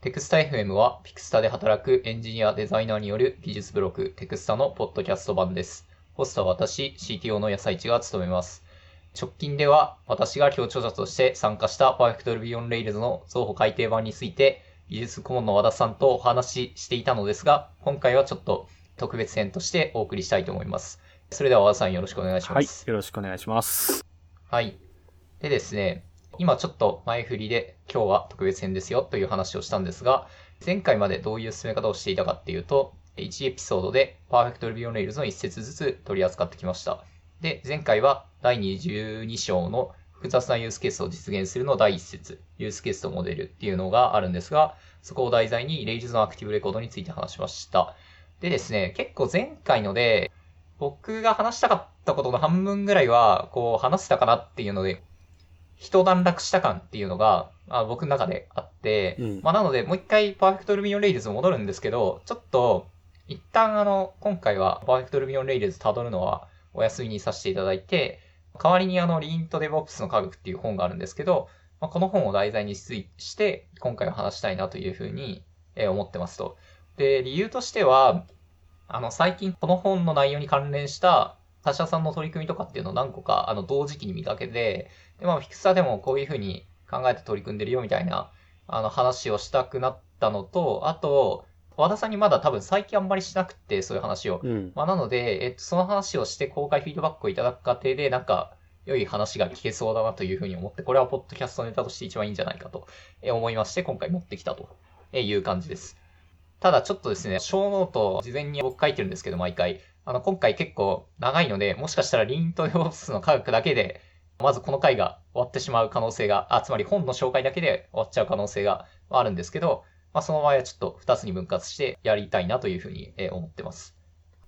テクスタ FM は、ピクスタで働くエンジニア、デザイナーによる技術ブログ、テクスタのポッドキャスト版です。ホストは私、CTO の野菜地が務めます。直近では、私が協調者として参加した Perfect Ruby on Rails の増補改訂版について、技術顧問の和田さんとお話ししていたのですが、今回はちょっと特別編としてお送りしたいと思います。それでは和田さんよろしくお願いしはいます。。よろしくお願いします。はい。でですね、今ちょっと前振りで今日は特別編ですよという話をしたんですが、前回までどういう進め方をしていたかっていうと、1エピソードで Perfect Ruby on Rails の1節ずつ取り扱ってきました。で、前回は第22章の複雑なユースケースを実現するの第1節、ユースケースとモデルっていうのがあるんですが、そこを題材に Rails のアクティブレコードについて話しました。でですね、結構前回ので、僕が話したかったことの半分ぐらいは、こう話せたかなっていうので、一段落した感っていうのが、あ僕の中であって、うんまあなので、もう一回 Perfect Ruby on Rails 戻るんですけど、ちょっと、一旦あの、今回は Perfect Ruby on Rails 辿るのはお休みにさせていただいて、代わりにあの、Lean to DevOps の科学っていう本があるんですけど、まあ、この本を題材にしして、今回は話したいなというふうにえー思ってますと。で、理由としては、あの、最近この本の内容に関連した他社さんの取り組みとかっていうのを何個か、あの、同時期に見かけて、で、まあ、フィクサーでもこういうふうに考えて取り組んでるよみたいな、あの、話をしたくなったのと、あと、和田さんにまだ多分最近あんまりしなくて、そういう話を。うん。まあ、なので、えっと、その話をして公開フィードバックをいただく過程で、なんか、良い話が聞けそうだなというふうに思って、これはポッドキャストネタとして一番いいんじゃないかとえ思いまして、今回持ってきたという感じです。ただちょっとですね、ショーノートを事前に僕書いてるんですけど、毎回。あの、今回結構長いので、もしかしたら Lean と DevOps の科学だけで、まずこの回が終わってしまう可能性が、あ、つまり本の紹介だけで終わっちゃう可能性があるんですけど、まあその場合はちょっと2つに分割してやりたいなというふうにえー思ってます。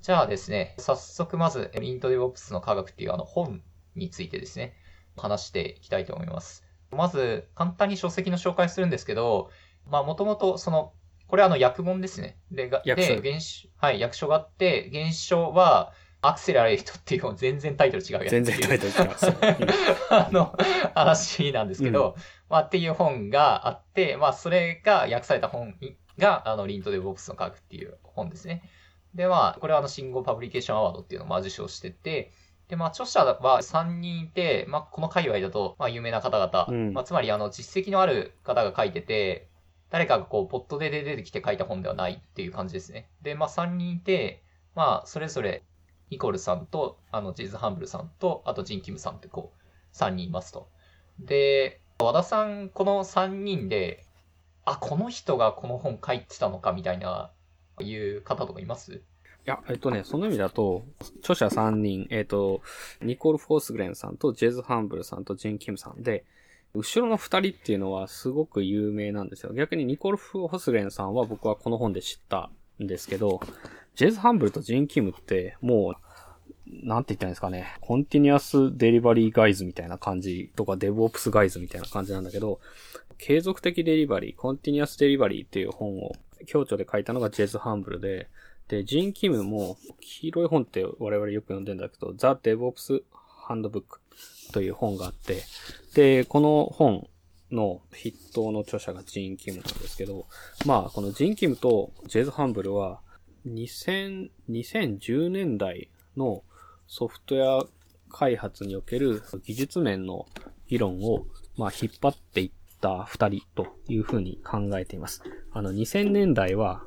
じゃあですね、早速まず、 Lean と DevOps の科学っていうあの本についてですね、話していきたいと思います。まず、簡単に書籍の紹介するんですけど、まあもともとその、これはあの訳本ですね。で、が訳書で、原書、はい、訳書があって、原書は、アクセラレートっていう全然タイトル違うやつ。全然タイトル違います。あの、話なんですけど、まあっていう本があって、まあそれが訳された本が、あの、リントデボプスの科学っていう本ですね。で、まあ、これはあの、信号パブリケーションアワードっていうのをまあ受賞してて、で、まあ、著者は3人いて、まあ、この界隈だと、まあ、有名な方々、うんまあ、つまり、あの、実績のある方が書いてて、誰かがこう、ポットで出てきて書いた本ではないっていう感じですね。で、まあ、3人いて、まあ、それぞれ、ニコルさんと、あの、ジェズ・ハンブルさんと、あと、ジン・キムさんってこう、3人いますと。で、和田さん、この3人で、あ、この人がこの本書いてたのかみたいな、いう方とかいます？いや、えっとね、その意味だと、著者3人、えっと、ニコル・フォースグレンさんとジェズ・ハンブルさんとジン・キムさんで、後ろの2人っていうのはすごく有名なんですよ。逆にニコル・フォースグレンさんは僕はこの本で知ったんですけど、ジェズ・ハンブルとジン・キムってもう、なんて言ったんですかね、 Continuous Delivery guys みたいな感じとか、 DevOps guys みたいな感じなんだけど、継続的デリバリー、 Continuous Delivery っていう本を共著で書いたのがジェズ・ハンブルで、で、ジン・キムも、黄色い本って我々よく読んでんだけど、ザ・デブオプス・ハンドブックという本があって、で、この本の筆頭の著者がジン・キムなんですけど、まあ、このジン・キムとジェズ・ハンブルは、2000、2010年代のソフトウェア開発における技術面の議論を、まあ、引っ張っていった二人というふうに考えています。あの、2000年代は、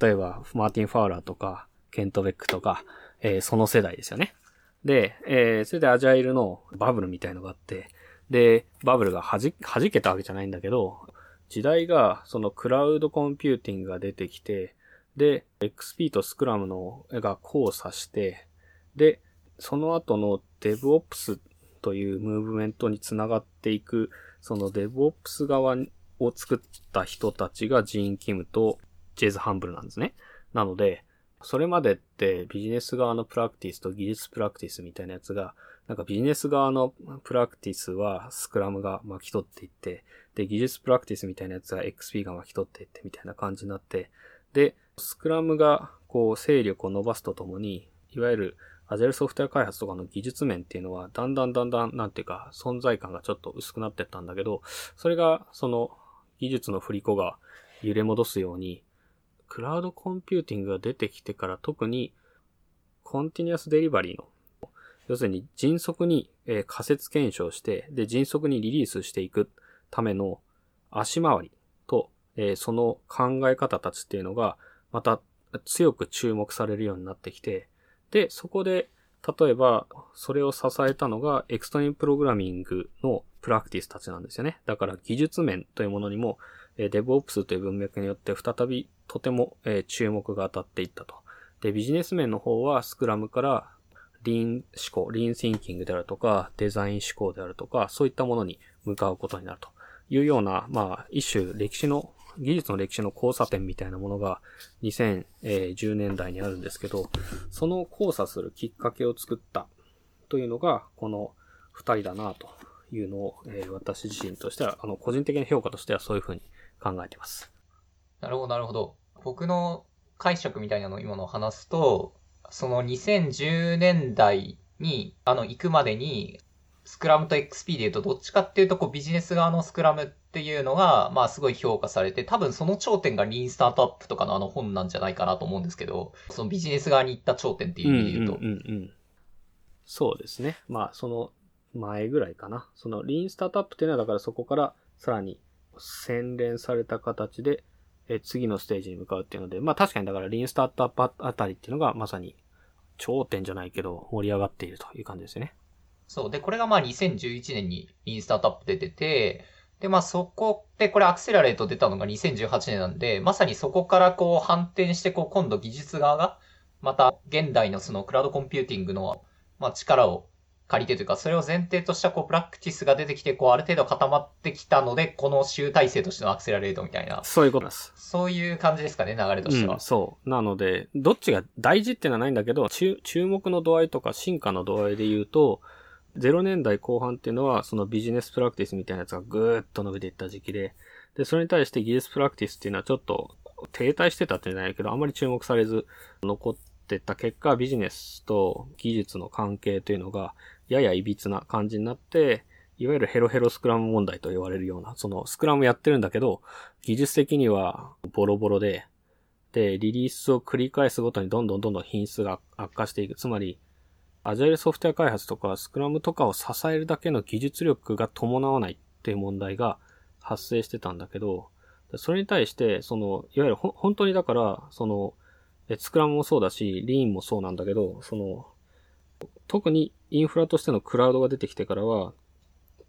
例えば、マーティン・ファウラーとか、ケント・ベックとか、えーその世代ですよね。で、えーそれでアジャイルのバブルみたいのがあって、で、バブルがはじ、弾けたわけじゃないんだけど、時代が、そのクラウドコンピューティングが出てきて、で、XP とスクラムのが交差して、で、その後の DevOps というムーブメントにつながっていく、その DevOps 側を作った人たちがジーン・キムとジェズ・ハンブルなんですね。なので、それまでってビジネス側のプラクティスと技術プラクティスみたいなやつが、なんかビジネス側のプラクティスはスクラムが巻き取っていって、で、技術プラクティスみたいなやつは XP が巻き取っていってみたいな感じになって、で、スクラムがこう勢力を伸ばすとともに、いわゆるアジャイルソフトウェア開発とかの技術面っていうのは、だんだんだんだん、なんていうか、存在感がちょっと薄くなってったんだけど、それが、その、技術の振り子が、揺れ戻すように、クラウドコンピューティングが出てきてから特に、 Continuous Delivery の、要するに迅速に、え仮説検証して、で、迅速にリリースしていくための足回りと、えその考え方たちっていうのが、また強く注目されるようになってきて、で、そこで、例えば、それを支えたのが、エクストリームプログラミングのプラクティスたちなんですよね。だから、技術面というものにも、えー DevOps という文脈によって再びとても、え注目が当たっていったと。で、ビジネス面の方は、スクラムから、リーン思考、リーンシンキングであるとか、デザイン思考であるとか、そういったものに向かうことになるというような、まあ、一種歴史の、技術の歴史の交差点みたいなものが2010年代にあるんですけど、その交差するきっかけを作ったというのが、この二人だなというのを、えー私自身としては、あの、個人的な評価としてはそういうふうに考えてます。なるほど、なるほど。僕の解釈みたいなのを今の話すと、その2010年代に、あの、行くまでに、スクラムと XP で言うと、どっちかっていうと、こう、ビジネス側のスクラムっていうのが、まあ、すごい評価されて、多分その頂点がリーンスタートアップとかのあの本なんじゃないかなと思うんですけど、そのビジネス側に行った頂点っていう意味で言うと。うんうんうん。そうですね。まあ、その前ぐらいかな。そのリーンスタートアップっていうのは、だからそこからさらに洗練された形で、え次のステージに向かうっていうので、まあ確かにだからリーンスタートアップあたりっていうのがまさに頂点じゃないけど盛り上がっているという感じですね。そう。で、これがまあ2011年にリーンスタートアップで出て、で、まあそこで、これ Accelerate 出たのが2018年なんで、まさにそこからこう反転して、こう今度技術側が、また現代のそのクラウドコンピューティングの、まあ力を借りてというか、それを前提としたこうプラクティスが出てきて、こうある程度固まってきたので、この集大成としての Accelerate みたいな、そういうことです。そういう感じですかね、流れとしては。うん、そう。なので、どっちが大事っていうのはないんだけど、注注目の度合いとか進化の度合いで言うと、0年代後半っていうのは、そのビジネスプラクティスみたいなやつがぐーっと伸びていった時期で、で、それに対して技術プラクティスっていうのはちょっと停滞してたってじゃないけど、あまり注目されず残ってった結果、ビジネスと技術の関係というのが、やや歪な感じになって、いわゆるヘロヘロスクラム問題と言われるような、そのスクラムやってるんだけど、技術的にはボロボロで、で、リリースを繰り返すごとにどんどんどんどん品質が悪化していく。つまり、アジャイルソフトウェア開発とかスクラムとかを支えるだけの技術力が伴わないっていう問題が発生してたんだけど、それに対して、その、いわゆる本当にだから、その、スクラムもそうだし、リーンもそうなんだけど、その、特にインフラとしてのクラウドが出てきてからは、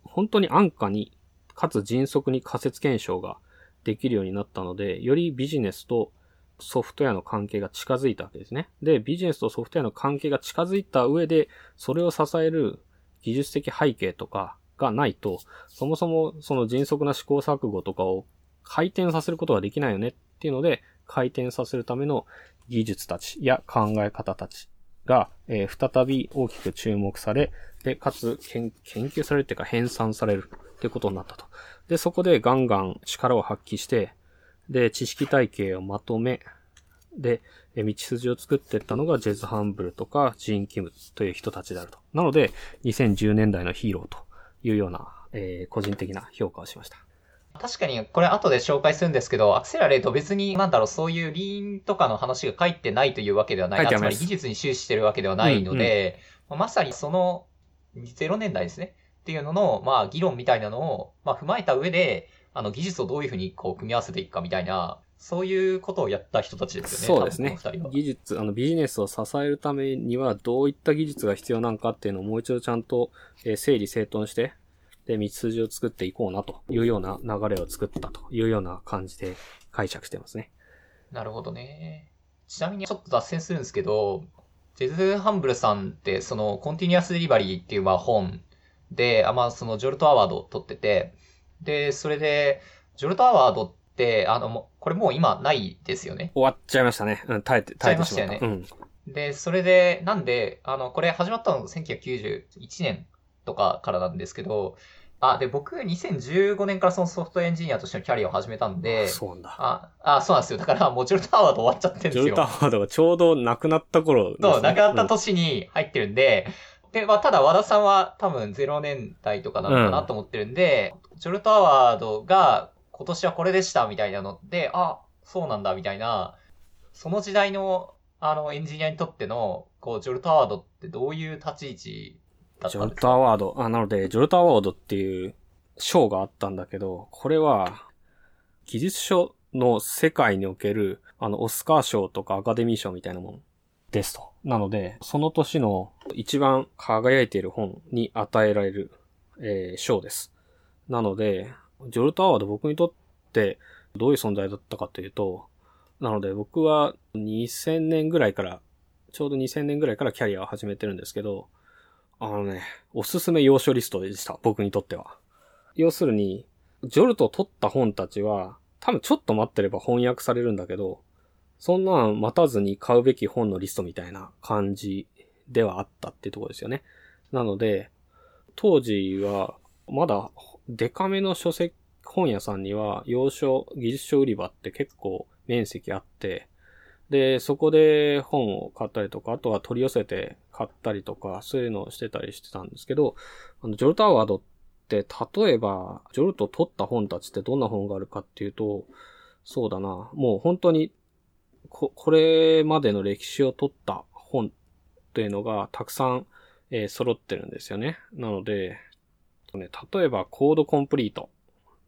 本当に安価に、かつ迅速に仮説検証ができるようになったので、よりビジネスとソフトウェアの関係が近づいたわけですね。で、ビジネスとソフトウェアの関係が近づいた上で、それを支える技術的背景とかがないと、そもそもその迅速な試行錯誤とかを回転させることができないよねっていうので、回転させるための技術たちや考え方たちが、えー再び大きく注目され、で、かつ研究されるっていうか編纂されるっていうことになったと。で、そこでガンガン力を発揮して、で、知識体系をまとめ、で、え道筋を作っていったのがジェズ・ハンブルとかジーン・キムという人たちであると。なので、2010年代のヒーローというような、えー個人的な評価をしました。確かに、これ後で紹介するんですけど、アクセラレート別に、なんだろう、そういうリーンとかの話が書いてないというわけではない。書いつまり技術に終始してるわけではないので、まさにその0年代ですね。っていうのの、まあ、議論みたいなのを、まあ、踏まえた上で、あの、技術をどういうふうにこう、組み合わせていくかみたいな、そういうことをやった人たちですよね。そうですね。技術、あのビジネスを支えるためにはどういった技術が必要なのかっていうのをもう一度ちゃんと、えー整理整頓して、で、道筋を作っていこうなというような流れを作ったというような感じで解釈してますね。なるほどね。ちなみにちょっと脱線するんですけど、ジェズ・ハンブルさんって、その、 Continuous Delivery っていうまあ本で、あまあ、その、 Jolt Award を取ってて、で、それで、 Jolt Award って、あの、これもう今ないですよね。終わっちゃいましたね。うん、絶えて、絶えてしまった。耐えうん。で、それで、なんで、あの、これ始まったの1991年とかからなんですけど、あ、で、僕、2015年からそのソフトエンジニアとしてのキャリアを始めたんで、そうなんだ。あ、あ、そうなんですよ。だから、もうジョルト・アワード終わっちゃってるんですよ。ジョルタワードがちょうど亡くなった頃ね、そう、亡くなったうん年に入ってるんで、で、まあ、ただ和田さんは多分0年代とかなのかなと思ってるんで、ジョルトアワードが、今年はこれでしたみたいなので、あ、そうなんだみたいな、その時代のあのエンジニアにとっての、こう、ジョルトアワードってどういう立ち位置だったんですか？ジョルトアワード。あ、なので、ジョルトアワードっていう賞があったんだけど、これは、技術書の世界における、あの、オスカー賞とかアカデミー賞みたいなものですと。なので、その年の一番輝いている本に与えられる、えー賞です。なので、ジョルトアワード僕にとってどういう存在だったかというと、なので僕は2000年ぐらいから、ちょうど2000年ぐらいからキャリアを始めてるんですけど、あのね、おすすめ要所リストでした。僕にとっては。要するに、ジョルトを取った本たちは、多分ちょっと待ってれば翻訳されるんだけど、そんなん待たずに買うべき本のリストみたいな感じではあったっていうところですよね。なので、当時は、まだデカめの書籍、本屋さんには、洋書、技術書売り場って結構面積あって、で、そこで本を買ったりとか、あとは取り寄せて買ったりとか、そういうのをしてたりしてたんですけど、あの、ジョルトアワードって、例えば、ジョルト取った本たちってどんな本があるかっていうと、そうだな、もう本当に、こ、これまでの歴史を取った本っていうのがたくさん、えー揃ってるんですよね。なので、ね、例えばコードコンプリート、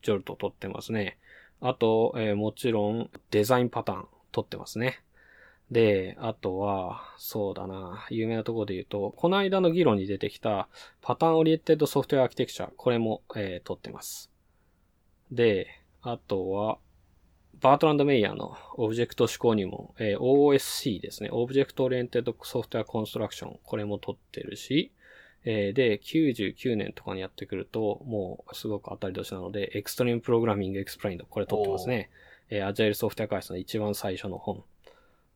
ジョルト取ってますね。あと、えーもちろんデザインパターン取ってますね。で、あとは、そうだな、有名なところで言うと、この間の議論に出てきたPattern-Oriented Software Architecture、これも、えー取ってます。で、あとは、バートランド・メイヤーのオブジェクト指向入門、えー OOSC ですね。 Object-Oriented Software Construction。これも取ってるし、えーで、99年とかにやってくると、もうすごく当たり年なので、 Extreme Programming Explained。これ取ってますね。えー、アジャイルソフトウェア開発の一番最初の本。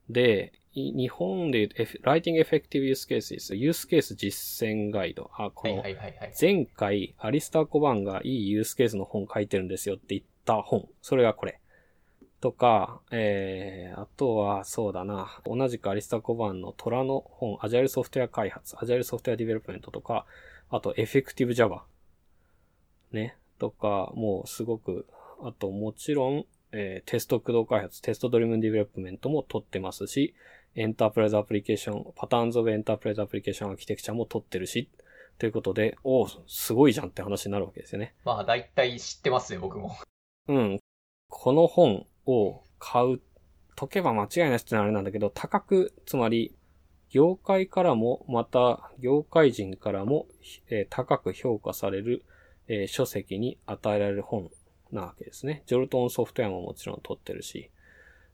で、い日本で言うと、Writing Effective Use Cases、ユースケース実践ガイド。あ、コーバーンの。前回、アリスター・コーバーンがいいユースケースの本書いてるんですよって言った本。それがこれ。とか、えー、あとは、そうだな。同じくアリスター・コーバーンの虎の本、アジャイルソフトウェア開発、 Agile Software Development とか、あと、 Effective Java。ね。とか、もうすごく、あと、もちろん、えーテスト駆動開発、 Test-Driven Development も取ってますし、エンタープライズアプリケーション、パターンズオブエンタープライズアプリケーションアーキテクチャも取ってるし、ということで、おお、すごいじゃんって話になるわけですよね。まあ、大体知ってますね、僕も。うん。この本を買う、解けば間違いないってのはあれなんだけど、高く、つまり、業界からも、また、業界人からも、えー高く評価される、えー書籍に与えられる本なわけですね。ジョルトンソフトウェアももちろん取ってるし、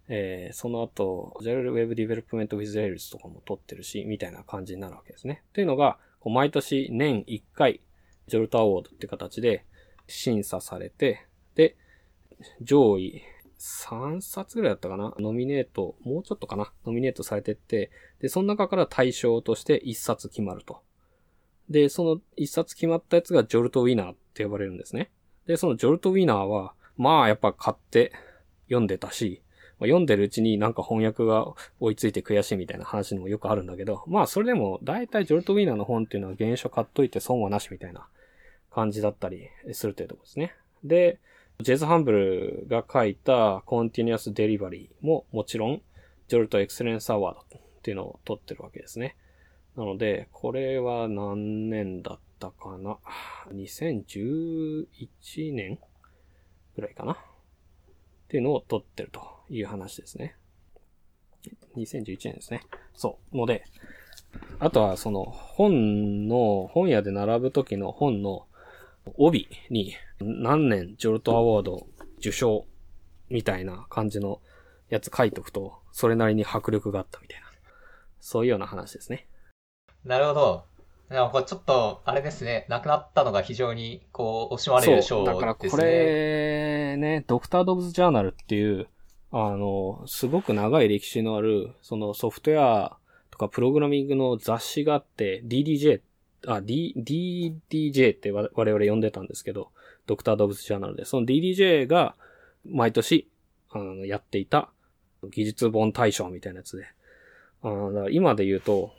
えーその後、 Agile Web Development with Rails とかも取ってるし、みたいな感じになるわけですね。というのが、こう毎年年1回、 Jolt Award って形で審査されて、で、上位3冊ぐらいだったかなノミネート、もうちょっとかなノミネートされてって、で、その中から大賞として1冊決まると。で、その1冊決まったやつが Jolt Winner って呼ばれるんですね。で、そのジョルトウィナーは、まあやっぱ買って読んでたし、読んでるうちになんか翻訳が追いついて悔しいみたいな話にもよくあるんだけど、まあそれでも大体ジョルトウィナーの本っていうのは原書買っといて損はなしみたいな感じだったりするというところですね。で、ジェズ・ハンブルが書いた Continuous Delivery ももちろん、ジョルト・エクセレンス・アワードっていうのを取ってるわけですね。なので、これは何年だったかな ?2011 年ぐらいかな？っていうのを取ってるという話ですね。2011年ですね。そう。ので、あとはその本の、本屋で並ぶ時の本の帯に何年ジョルトアワード受賞みたいな感じのやつ書いとくと、それなりに迫力があったみたいな。そういうような話ですね。なるほど。でもこれちょっと、あれですね、亡くなったのが非常に、こう、惜しまれる賞そう。だからこですね。れ、ね、ドクター・ドブズ・ジャーナルっていう、あの、すごく長い歴史のある、そのソフトウェアとかプログラミングの雑誌があって、DDJ、あ、D、DDJ って我我々呼んでたんですけど、ドクター・ドブズ・ジャーナルで、その DDJ が毎年、あの、やっていた技術本大賞みたいなやつで、あの今で言うと、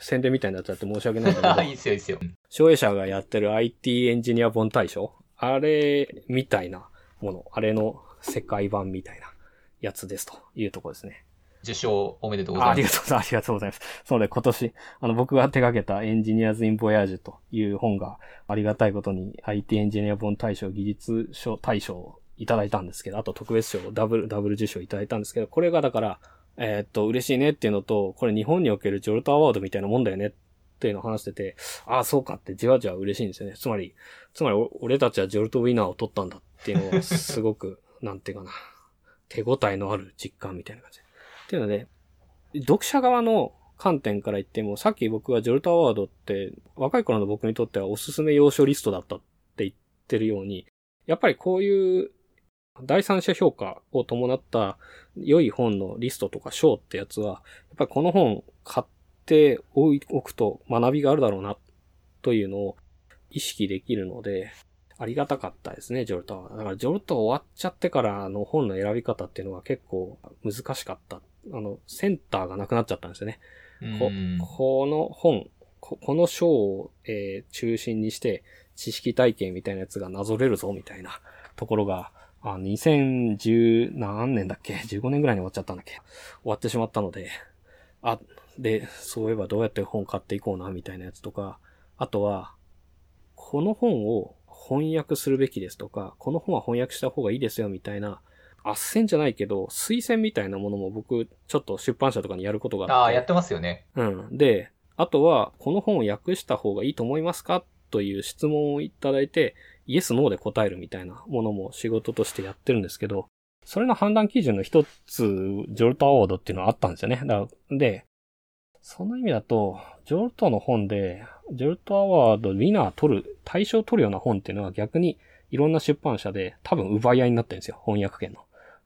宣伝みたいになっちゃって申し訳ないんだけど、いいですよ、いいですよ。商営者がやってる IT エンジニア本大賞？あれ、みたいなもの。あれの世界版みたいなやつですというところですね。受賞おめでとうございます。ありがとうございます。ありがとうございます。そので今年、あの僕が手掛けたエンジニアズ・イン・ボヤージュという本がありがたいことに IT エンジニア本大賞技術賞大賞をいただいたんですけど、あと特別賞ダブル、ダブル受賞いただいたんですけど、これがだから、えー、っと、嬉しいねっていうのと、これ日本におけるジョルトアワードみたいなもんだよねっていうのを話してて、ああ、そうかってじわじわ嬉しいんですよね。つまり、つまり俺たちはジョルトウィナーを取ったんだっていうのはすごく、なんていうかな、手応えのある実感みたいな感じ。っていうので、読者側の観点から言っても、さっき僕はジョルトアワードって、若い頃の僕にとってはおすすめ要所リストだったって言ってるように、やっぱりこういう第三者評価を伴った良い本のリストとか賞ってやつは、やっぱりこの本買っておくと学びがあるだろうな、というのを意識できるので、ありがたかったですね、ジョルトは。だからジョルト終わっちゃってからの本の選び方っていうのは結構難しかった。あの、センターがなくなっちゃったんですよね。ここの本、この章を、えー、中心にして、知識体系みたいなやつがなぞれるぞ、みたいなところが、あ、2010何年だっけ ?15 年ぐらいに終わっちゃったんだっけ？終わってしまったので、あ、で、そういえばどうやって本買っていこうな、みたいなやつとか、あとは、この本を翻訳するべきですとか、この本は翻訳した方がいいですよ、みたいな、斡旋じゃないけど、推薦みたいなものも僕、ちょっと出版社とかにやることがあって。ああ、やってますよね。うん。で、あとは、この本を訳した方がいいと思いますか？という質問をいただいて、イエス、ノーで答えるみたいなものも仕事としてやってるんですけど、それの判断基準の一つ、ジョルトアワードっていうのはあったんですよね。だで、その意味だと、ジョルトの本で、ジョルトアワードウィナー取る、対象取るような本っていうのは逆にいろんな出版社で多分奪い合いになってるんですよ。翻訳権の。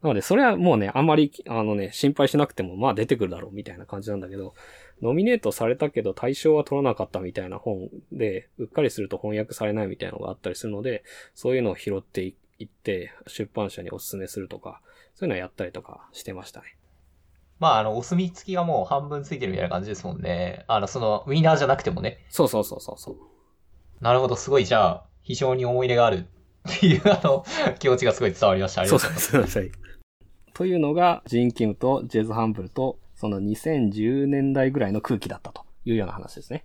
なので、それはもうね、あんまり、あのね、心配しなくても、まあ出てくるだろうみたいな感じなんだけど、ノミネートされたけど対象は取らなかったみたいな本で、うっかりすると翻訳されないみたいなのがあったりするので、そういうのを拾っていって、出版社にお勧めするとか、そういうのをやったりとかしてましたね。まあ、あの、お墨付きがもう半分ついてるみたいな感じですもんね。あの、その、ウィナーじゃなくてもね。そうそうそうそうそう。なるほど、すごい、じゃあ、非常に思い入れがあるっていう、あの、気持ちがすごい伝わりました。ありがとうございます。そうそうそう。というのが、ジン・キムとジェズ・ハンブルと、その2010年代ぐらいの空気だったというような話ですね。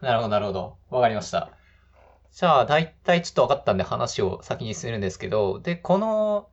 なるほど、なるほど。わかりました。じゃあ、だいたいちょっと分かったんで話を先に進めるんですけど、で、この、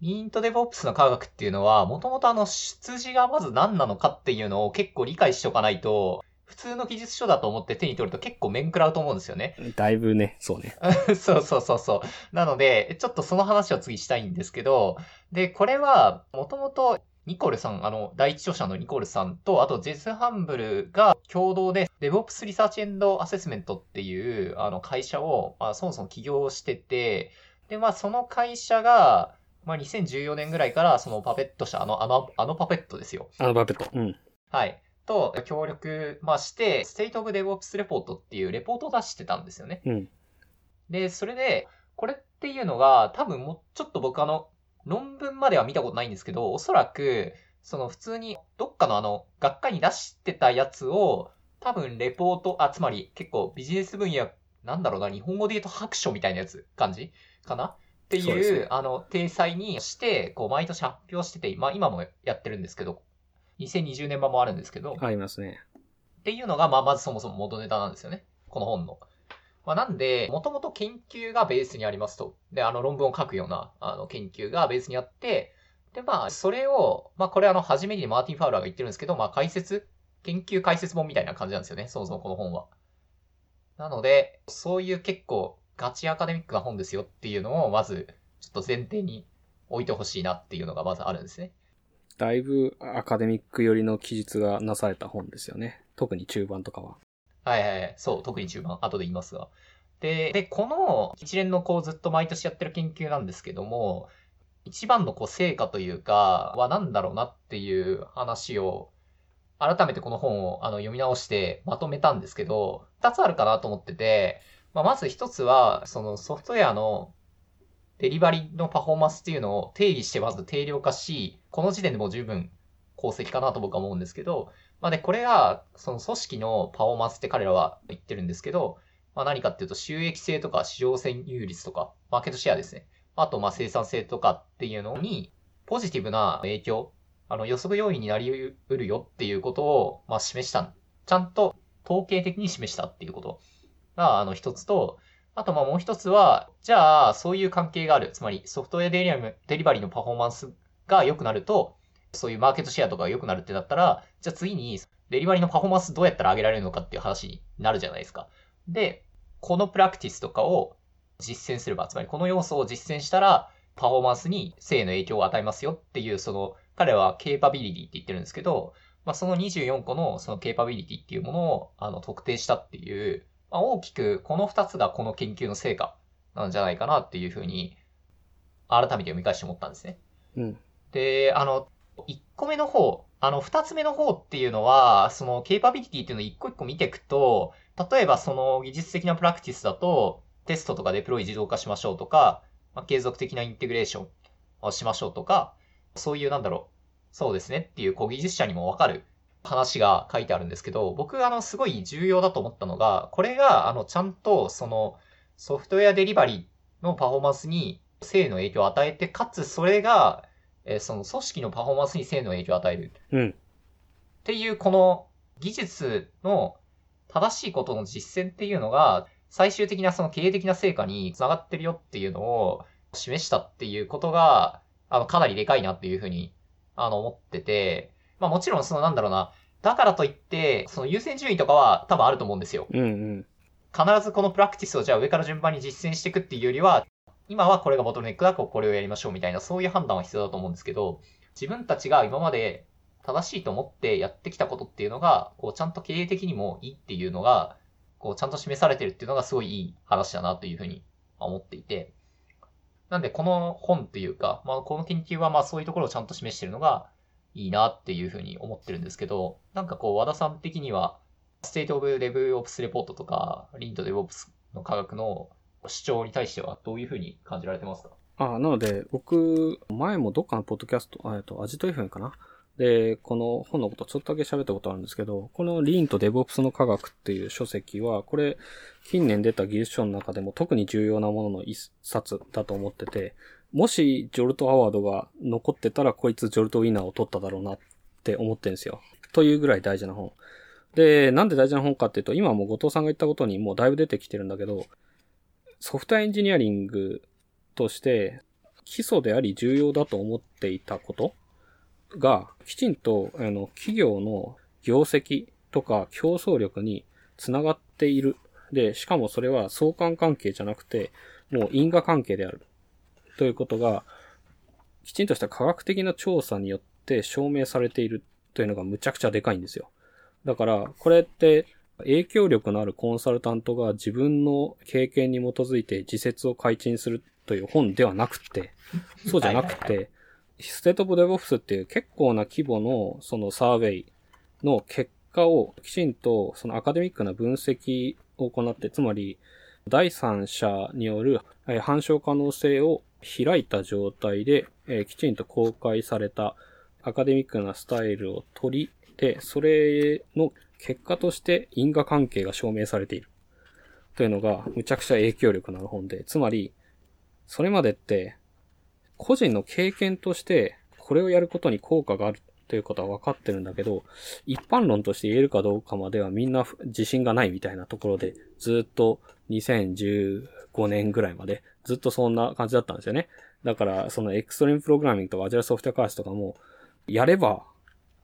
イントデボップスの科学っていうのは、もともとあの、出自がまず何なのかっていうのを結構理解しておかないと、普通の技術書だと思って手に取ると結構面食らうと思うんですよね。だいぶね、そうね。そうそうそうそう。なので、ちょっとその話を次したいんですけど、で、これは、もともと、ニコルさん、あの、第一著者のニコルさんと、あと、ジェス・ハンブルが共同で、DevOps Research and Assessment っていう、あの、会社を、まあ、そもそも起業してて、で、まあ、その会社が、まあ、2014年ぐらいから、そのパペット社、あの、あの、あのパペットですよ。あのパペット。うん。はい。と協力、まあ、して、ステイトオブデブオプスレポートっていうレポートを出してたんですよね。うん。で、それで、これっていうのが、多分もうちょっと僕あの、論文までは見たことないんですけど、おそらく、その普通にどっかのあの、学会に出してたやつを、多分レポート、あ、つまり結構ビジネス分野、なんだろうな、日本語で言うと白書みたいなやつ、感じ？かな？っていう、ね、あの、体裁にして、こう、毎年発表してて、まあ今もやってるんですけど、2020年版もあるんですけど。ありますね。っていうのが、まあ、まずそもそも元ネタなんですよね。この本の。まあ、なんで、もともと研究がベースにありますと。で、あの論文を書くような、あの研究がベースにあって、で、まあ、それを、まあ、これあの、初めにマーティン・ファウラーが言ってるんですけど、まあ、解説、研究解説本みたいな感じなんですよね。そもそもこの本は。なので、そういう結構ガチアカデミックな本ですよっていうのを、まず、ちょっと前提に置いてほしいなっていうのがまずあるんですね。だいぶアカデミック寄りの記述がなされた本ですよね。特に中盤とかは。はいはいはい。そう、特に中盤。後で言いますが。で、で、この一連のこうずっと毎年やってる研究なんですけども、一番のこう成果というか、は何だろうなっていう話を、改めてこの本をあの読み直してまとめたんですけど、二つあるかなと思ってて、まあ、まず一つは、そのソフトウェアのデリバリーのパフォーマンスっていうのを定義してまず定量化し、この時点でも十分功績かなと僕は思うんですけど、まあで、これが、その組織のパフォーマンスって彼らは言ってるんですけど、まあ何かっていうと収益性とか市場占有率とか、マーケットシェアですね。あとまあ生産性とかっていうのに、ポジティブな影響、あの予測要因になり得るよっていうことを、まあ示した。ちゃんと統計的に示したっていうことが、あの一つと、あとまあもう一つは、じゃあそういう関係がある。つまりソフトウェアデリバリーのパフォーマンスが良くなると、そういうマーケットシェアとかが良くなるってなったら、じゃあ次にデリバリーのパフォーマンスどうやったら上げられるのかっていう話になるじゃないですか。で、このプラクティスとかを実践すれば、つまりこの要素を実践したら、パフォーマンスに性の影響を与えますよっていう、その、彼はケーパビリティって言ってるんですけど、まあ、その24個のそのケーパビリティっていうものをあの特定したっていう、まあ、大きくこの2つがこの研究の成果なんじゃないかなっていうふうに、改めて読み返して思ったんですね。うん。で、あの、1個目の方、あの、2つ目の方っていうのは、その、ケーパビリティっていうのを一個一個見ていくと、例えばその技術的なプラクティスだと、テストとかデプロイ自動化しましょうとか、まあ、継続的なインテグレーションをしましょうとか、そういうなんだろう、そうですねっていう、こう技術者にもわかる話が書いてあるんですけど、僕あの、すごい重要だと思ったのが、これが、あの、ちゃんと、その、ソフトウェアデリバリーのパフォーマンスに性の影響を与えて、かつそれが、えー、その組織のパフォーマンスに性の影響を与える。うん。っていう、この技術の正しいことの実践っていうのが、最終的なその経営的な成果につながってるよっていうのを示したっていうことが、あの、かなりでかいなっていうふうに、あの、思ってて、まあもちろんそのなんだろうな、だからといって、その優先順位とかは多分あると思うんですよ。うんうん。必ずこのプラクティスをじゃあ上から順番に実践していくっていうよりは、今はこれがボトルネックだこれをやりましょうみたいな、そういう判断は必要だと思うんですけど、自分たちが今まで正しいと思ってやってきたことっていうのが、こうちゃんと経営的にもいいっていうのが、こうちゃんと示されてるっていうのがすごいいい話だなというふうに思っていて、なんでこの本っていうか、まあこの研究はまあそういうところをちゃんと示してるのがいいなっていうふうに思ってるんですけど、なんかこう和田さん的には、ステートオブデブオプスレポートとか、リンドデブオプスの科学の主張に対してはどういうふうに感じられてますか？ああなので、僕、前もどっかのポッドキャスト、えっと、アジト FM かな？で、この本のことちょっとだけ喋ったことあるんですけど、このリーンとデブオプスの科学っていう書籍は、これ、近年出た技術書の中でも特に重要なものの一冊だと思ってて、もしジョルトアワードが残ってたら、こいつジョルトウィナーを取っただろうなって思ってるんですよ。というぐらい大事な本。で、なんで大事な本かっていうと、今も後藤さんが言ったことにもうだいぶ出てきてるんだけど、ソフトエンジニアリングとして基礎であり重要だと思っていたことが、きちんと、あの、企業の業績とか競争力につながっている。で、しかもそれは相関関係じゃなくて、もう因果関係である。ということが、きちんとした科学的な調査によって証明されているというのがむちゃくちゃでかいんですよ。だから、これって影響力のあるコンサルタントが自分の経験に基づいて自説を改陳するという本ではなくて、そうじゃなくて、ステートオブデボフスっていう結構な規模のそのサーベイの結果をきちんとそのアカデミックな分析を行って、つまり第三者による反証可能性を開いた状態で、えきちんと公開されたアカデミックなスタイルを取り、で、それの結果として因果関係が証明されている。というのが、むちゃくちゃ影響力のある本で、つまり、それまでって、個人の経験として、これをやることに効果があるということは分かってるんだけど、一般論として言えるかどうかまではみんな自信がないみたいなところで、ずっと2015年ぐらいまで、ずっとそんな感じだったんですよね。だから、そのエクストリームプログラミングとかアジャルソフトウェア開発とかも、やれば、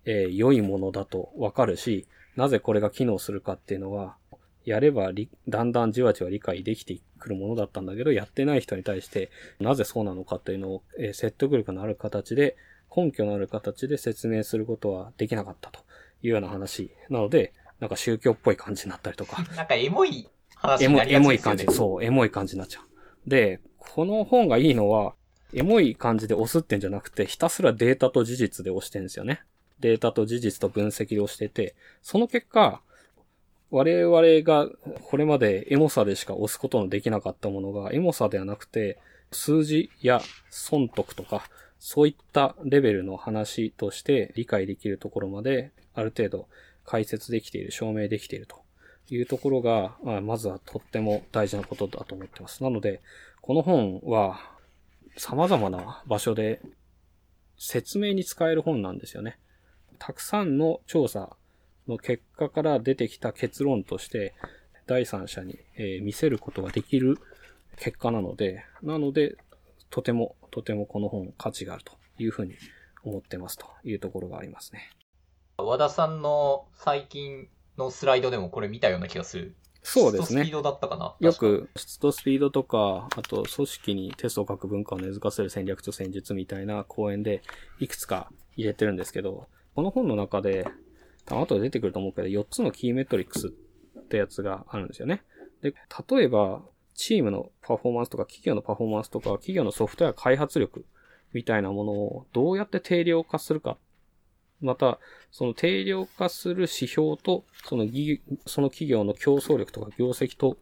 えー、良いものだと分かるし、なぜこれが機能するかっていうのは、やればだんだんじわじわ理解できてくるものだったんだけど、やってない人に対して、なぜそうなのかっていうのを、えー、説得力のある形で、根拠のある形で説明することはできなかったというような話。なので、なんか宗教っぽい感じになったりとか。なんかエモい話になりやすい、ね、エモい感じ。そう、エモい感じになっちゃう。で、この本がいいのは、エモい感じで押すってんじゃなくて、ひたすらデータと事実で押してんですよね。データと事実と分析で押してて、その結果、我々がこれまでエモさでしか押すことのできなかったものが、エモさではなくて、数字や損得とか、そういったレベルの話として理解できるところまで、ある程度解説できている、証明できているというところが、まずはとっても大事なことだと思ってます。なので、この本は、様々な場所で説明に使える本なんですよね。たくさんの調査の結果から出てきた結論として、第三者に、えー見せることができる結果なので、なので、とても、とてもこの本価値があるというふうに思ってますというところがありますね。和田さんの最近のスライドでもこれ見たような気がする。そうですね質とスピー。ドだったかな？よく質とスピードとか、あと組織にテストを書く文化を根付かせる戦略と戦術みたいな講演でいくつか入れてるんですけど、この本の中で、多分後で出てくると思うけど、4つのキーメトリックスってやつがあるんですよね。で、例えば、チームのパフォーマンスとか、企業のパフォーマンスとか、企業のソフトウェア開発力みたいなものをどうやって定量化するか。また、その定量化する指標と、そのその企業の競争力とか業績と、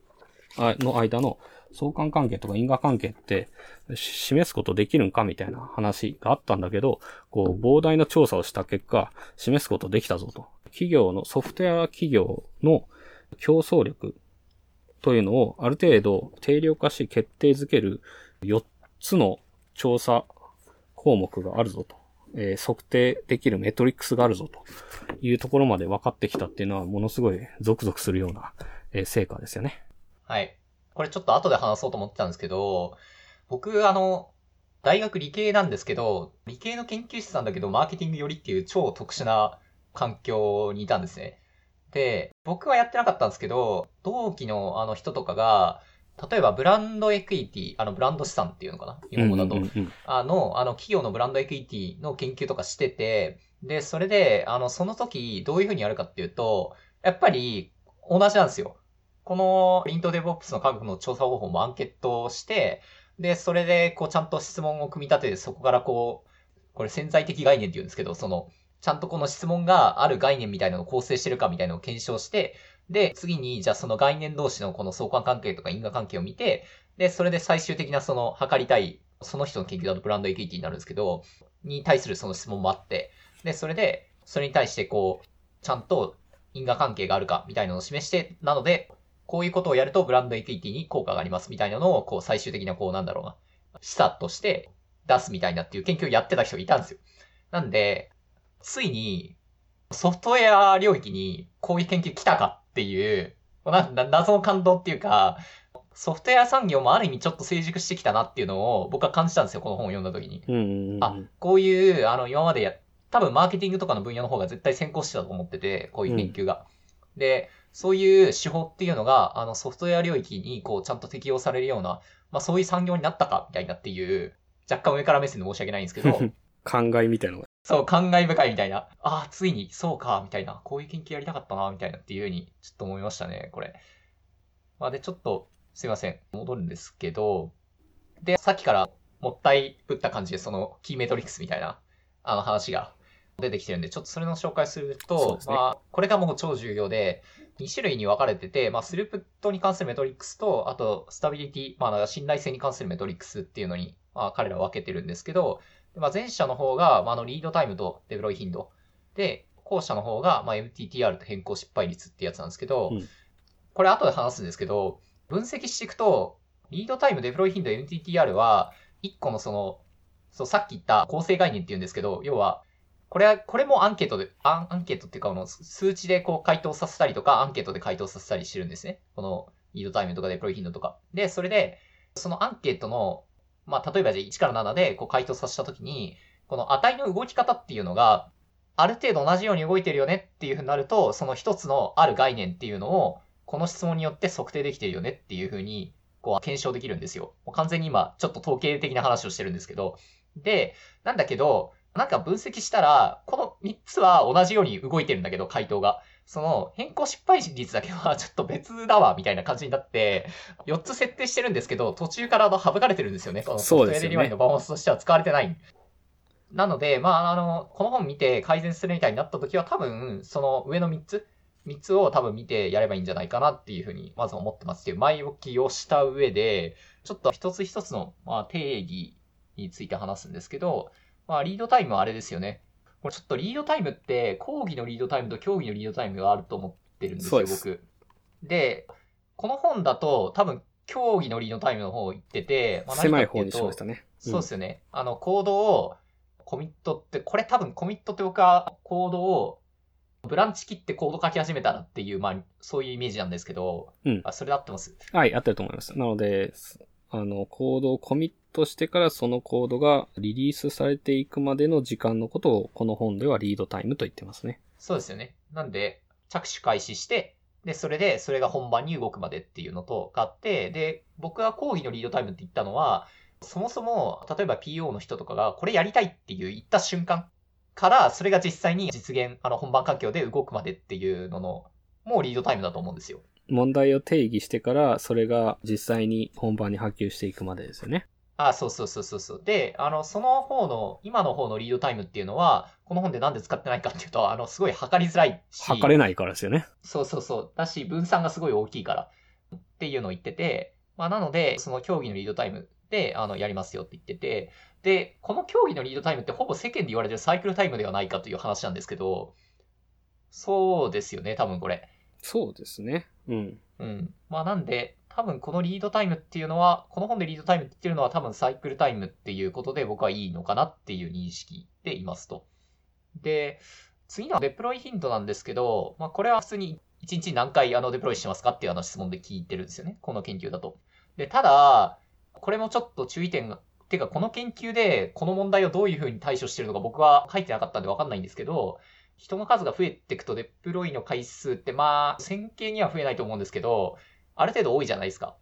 の間の相関関係とか因果関係って示すことできるんかみたいな話があったんだけど、こう膨大な調査をした結果、示すことできたぞと。企業の、ソフトウェア企業の競争力というのをある程度定量化し決定づける4つの調査項目があるぞと。えー測定できるメトリックスがあるぞというところまで分かってきたっていうのはものすごいゾクゾクするような、えー成果ですよね。はい。これちょっと後で話そうと思ってたんですけど、僕、あの、大学理系なんですけど、理系の研究室なんだけど、マーケティング寄りっていう超特殊な環境にいたんですね。で、僕はやってなかったんですけど、同期のあの人とかが、例えばブランドエクイティ、あのブランド資産っていうのかな日本語だと。あの、あの、企業のブランドエクイティの研究とかしてて、で、それで、あの、その時、どういうふうにやるかっていうと、やっぱり、同じなんですよ。この、イントデボップスの科学の調査方法もアンケートをして、で、それで、こう、ちゃんと質問を組み立てて、そこからこう、これ潜在的概念って言うんですけど、その、ちゃんとこの質問がある概念みたいなのを構成してるかみたいなのを検証して、で、次に、じゃあその概念同士のこの相関関係とか因果関係を見て、で、それで最終的なその測りたい、その人の研究だとブランドエクイティになるんですけど、に対するその質問もあって、で、それで、それに対してこう、ちゃんと因果関係があるかみたいなのを示して、なので、こういうことをやるとブランドエクイティに効果がありますみたいなのを、こう最終的なこうなんだろうな、示唆として出すみたいなっていう研究をやってた人がいたんですよ。なんで、ついに、ソフトウェア領域にこういう研究来たかっていう、謎の感動っていうか、ソフトウェア産業もある意味ちょっと成熟してきたなっていうのを僕は感じたんですよ、この本を読んだ時に。うんうんうんあ、こういう、あの、今までや、多分マーケティングとかの分野の方が絶対先行してたと思ってて、こういう研究が。で、そういう手法っていうのが、あの、ソフトウェア領域に、こう、ちゃんと適用されるような、まあ、そういう産業になったか、みたいなっていう、若干上から目線で申し訳ないんですけど、考えみたいなのが。そう、感慨深いみたいな。ああ、ついに、そうか、みたいな。こういう研究やりたかったな、みたいなっていうふうに、ちょっと思いましたね、これ。まあ、で、ちょっと、すいません。戻るんですけど、で、さっきから、もったいぶった感じで、その、キーメトリックスみたいな、あの話が出てきてるんで、ちょっとそれの紹介すると、ねまあ、これがもう超重要で、2種類に分かれてて、まあ、スループットに関するメトリックスと、あと、スタビリティ、まあ、信頼性に関するメトリックスっていうのに、まあ、彼らは分けてるんですけど、でまあ、前者の方が、まあ、あの、リードタイムとデプロイ頻度。で、後者の方が、まあ、MTTR と変更失敗率ってやつなんですけど、うんこれ後で話すんですけど、分析していくと、リードタイム、デプロイ頻度、MTTR は、1個のその、そう、さっき言った構成概念って言うんですけど、要は、これは、これもアンケートで、アンアンケートっていうか、あの、数値でこう回答させたりとか、アンケートで回答させたりしてるんですね。この、リードタイムとかデプロイ頻度とか。で、それで、そのアンケートの、まあ、例えばじゃあ1から7でこう回答させたときに、この値の動き方っていうのが、ある程度同じように動いてるよねっていうふうになると、その一つのある概念っていうのを、この質問によって測定できてるよねっていうふうに、こう、検証できるんですよ。もう完全に今、ちょっと統計的な話をしてるんですけど。で、なんだけど、なんか分析したら、この3つは同じように動いてるんだけど、回答が。その、変更失敗率だけはちょっと別だわ、みたいな感じになって、4つ設定してるんですけど、途中からあの省かれてるんですよね。このソフトウェアデリバイのバランスとしては使われてない。なので、まあ、あの、この本見て改善するみたいになった時は多分、その上の3つ、3つを多分見てやればいいんじゃないかなっていうふうに、まず思ってますっていう前置きをした上で、ちょっと一つ一つの、まあ、定義について話すんですけど、まあ、リードタイムはあれですよね。これちょっとリードタイムって、講義のリードタイムと競技のリードタイムがあると思ってるんですよ、す僕。で、この本だと多分、競技のリードタイムの方を言ってて、まあ、狭い方にしましたね。そうですよね。あの、コードを、コミットって、これ多分コミットって僕はコードを、ブランチ切ってコード書き始めたらっていう、まあ、そういうイメージなんですけど、うんあ、それで合ってます？はい、合ってると思います。なので、すあの、コードをコミットしてからそのコードがリリースされていくまでの時間のことをこの本ではリードタイムと言ってますね。そうですよね。なんで、着手開始して、で、それで、それが本番に動くまでっていうのとがあって、で、僕が講義のリードタイムって言ったのは、そもそも、例えば PO の人とかが、これやりたいっていう言った瞬間から、それが実際に実現、あの、本番環境で動くまでっていうのの、もうリードタイムだと思うんですよ。問題を定義してからそれが実際に本番に波及していくまでですよね。あ、そうそうそうそうそう。で、あの、その方の、今の方のリードタイムっていうのは、この本でなんで使ってないかっていうと、あの、すごい測りづらいし。測れないからですよね。そうそうそう。だし、分散がすごい大きいから。っていうのを言ってて、まあ、なので、その競技のリードタイムで、あの、やりますよって言ってて、で、この競技のリードタイムってほぼ世間で言われてるサイクルタイムではないかという話なんですけど、そうですよね、多分これ。そうですね。うん。うん。まあなんで、多分このリードタイムっていうのは、この本でリードタイムって言ってるのは多分サイクルタイムっていうことで僕はいいのかなっていう認識でいますと。で、次のデプロイ頻度なんですけど、まあこれは普通に1日に何回あのデプロイしますかっていうあの質問で聞いてるんですよね。この研究だと。で、ただ、これもちょっと注意点が、てかこの研究でこの問題をどういうふうに対処してるのか僕は書いてなかったんでわかんないんですけど、人の数が増えていくとデプロイの回数ってまあ、線形には増えないと思うんですけど、ある程度多いじゃないですか。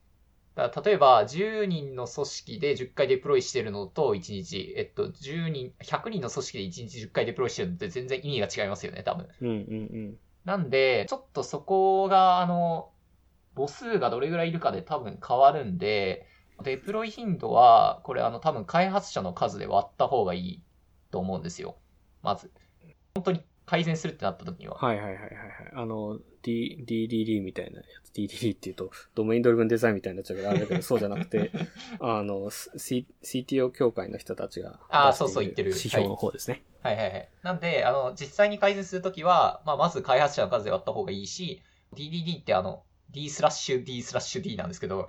だから例えば、10人の組織で10回デプロイしてるのと1日、えっと、10人、100人の組織で1日10回デプロイしてるのって全然意味が違いますよね、多分。うんうんなんで、ちょっとそこが、あの、母数がどれぐらいいるかで多分変わるんで、デプロイ頻度は、これあの多分開発者の数で割った方がいいと思うんですよ。まず。本当に改善するってなった時には。はいはいはいはいはい。あの、D、DDD みたいなやつ。DDD っていうと、ドメインドリブンデザインみたいになっちゃうからあれだけど、そうじゃなくて、あの、C、CTO 協会の人たちがあー出していそうそう言ってる指標の方ですね。はいはいはい。なんで、あの、実際に改善するときは、まあ、まず開発者の数で割った方がいいし、DDD ってあの、D スラッシュ D スラッシュ D なんですけど、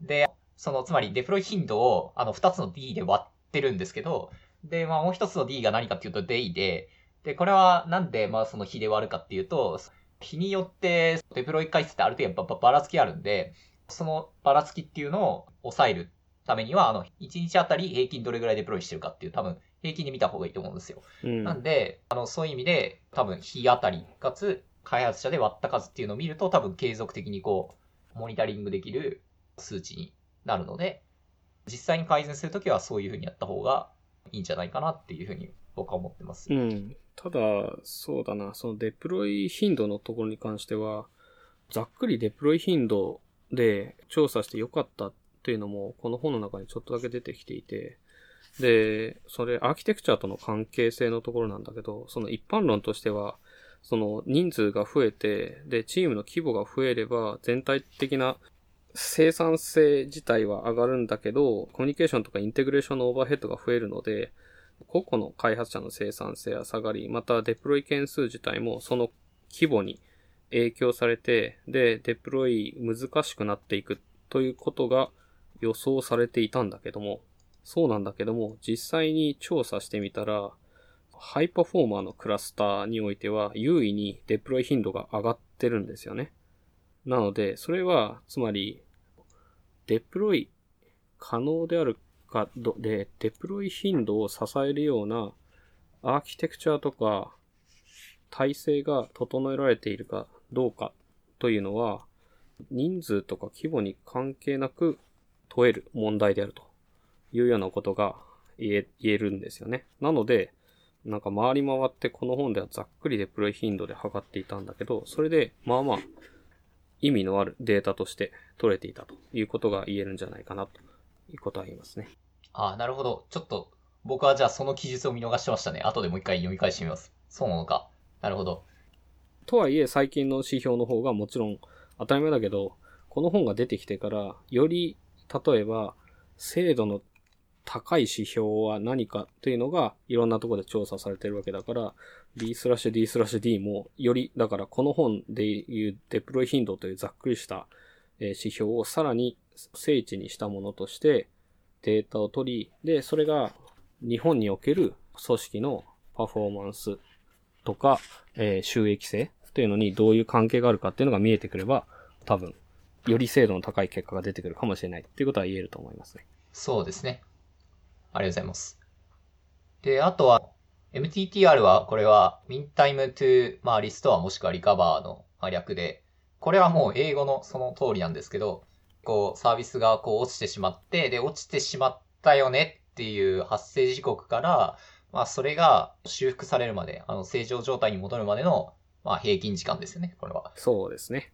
で、その、つまりデプロイ頻度を、あの、二つの D で割ってるんですけど、で、まあ、もう一つの D が何かっていうと Day で、で、これはなんで、まあ、その比で割るかっていうと、日によってデプロイ回数ってある程度ばばばらつきあるんで、そのばらつきっていうのを抑えるためには、あの、1日あたり平均どれぐらいデプロイしてるかっていう多分、平均で見た方がいいと思うんですよ。うん。なんで、あの、そういう意味で、多分、日あたり、かつ、開発者で割った数っていうのを見ると、多分、継続的にこう、モニタリングできる数値になるので、実際に改善するときはそういうふうにやった方がいいんじゃないかなっていうふうに僕は思ってます。うん。ただ、そうだな、そのデプロイ頻度のところに関しては、ざっくりデプロイ頻度で調査してよかったっていうのも、この本の中にちょっとだけ出てきていて、で、それアーキテクチャとの関係性のところなんだけど、その一般論としては、その人数が増えて、で、チームの規模が増えれば、全体的な生産性自体は上がるんだけど、コミュニケーションとかインテグレーションのオーバーヘッドが増えるので、個々の開発者の生産性は下がり、またデプロイ件数自体もその規模に影響されて、で、デプロイ難しくなっていくということが予想されていたんだけども、そうなんだけども、実際に調査してみたら、ハイパフォーマーのクラスターにおいては優位にデプロイ頻度が上がってるんですよね。なので、それは、つまり、デプロイ可能であるかどで、デプロイ頻度を支えるようなアーキテクチャとか体制が整えられているかどうかというのは、人数とか規模に関係なく問える問題であるというようなことが言え言えるんですよね。なので、なんか回り回ってこの本ではざっくりデプロイ頻度で測っていたんだけど、それでまあまあ意味のあるデータとして取れていたということが言えるんじゃないかなということは言いますね。ああ、なるほど。ちょっと、僕はじゃあその記述を見逃してましたね。後でもう一回読み返してみます。そうなのか。なるほど。とはいえ最近の指標の方がもちろん当たり前だけど、この本が出てきてから、より例えば精度の高い指標は何かというのがいろんなところで調査されてるわけだから、D スラッシュ D スラッシュ D もより、だからこの本でいうデプロイ頻度というざっくりした指標をさらに精緻にしたものとしてデータを取り、で、それが日本における組織のパフォーマンスとか、えー収益性っていうのにどういう関係があるかっていうのが見えてくれば、多分、より精度の高い結果が出てくるかもしれないっていうことは言えると思いますね。そうですね。ありがとうございます。で、あとは、MTTR は、これは、mean time to、まあ、リストアもしくはリカバーの略で、これはもう英語のその通りなんですけど、こう、サービスがこう落ちてしまって、で、落ちてしまったよねっていう発生時刻から、まあ、それが修復されるまで、あの、正常状態に戻るまでの、まあ、平均時間ですよね、これは。そうですね。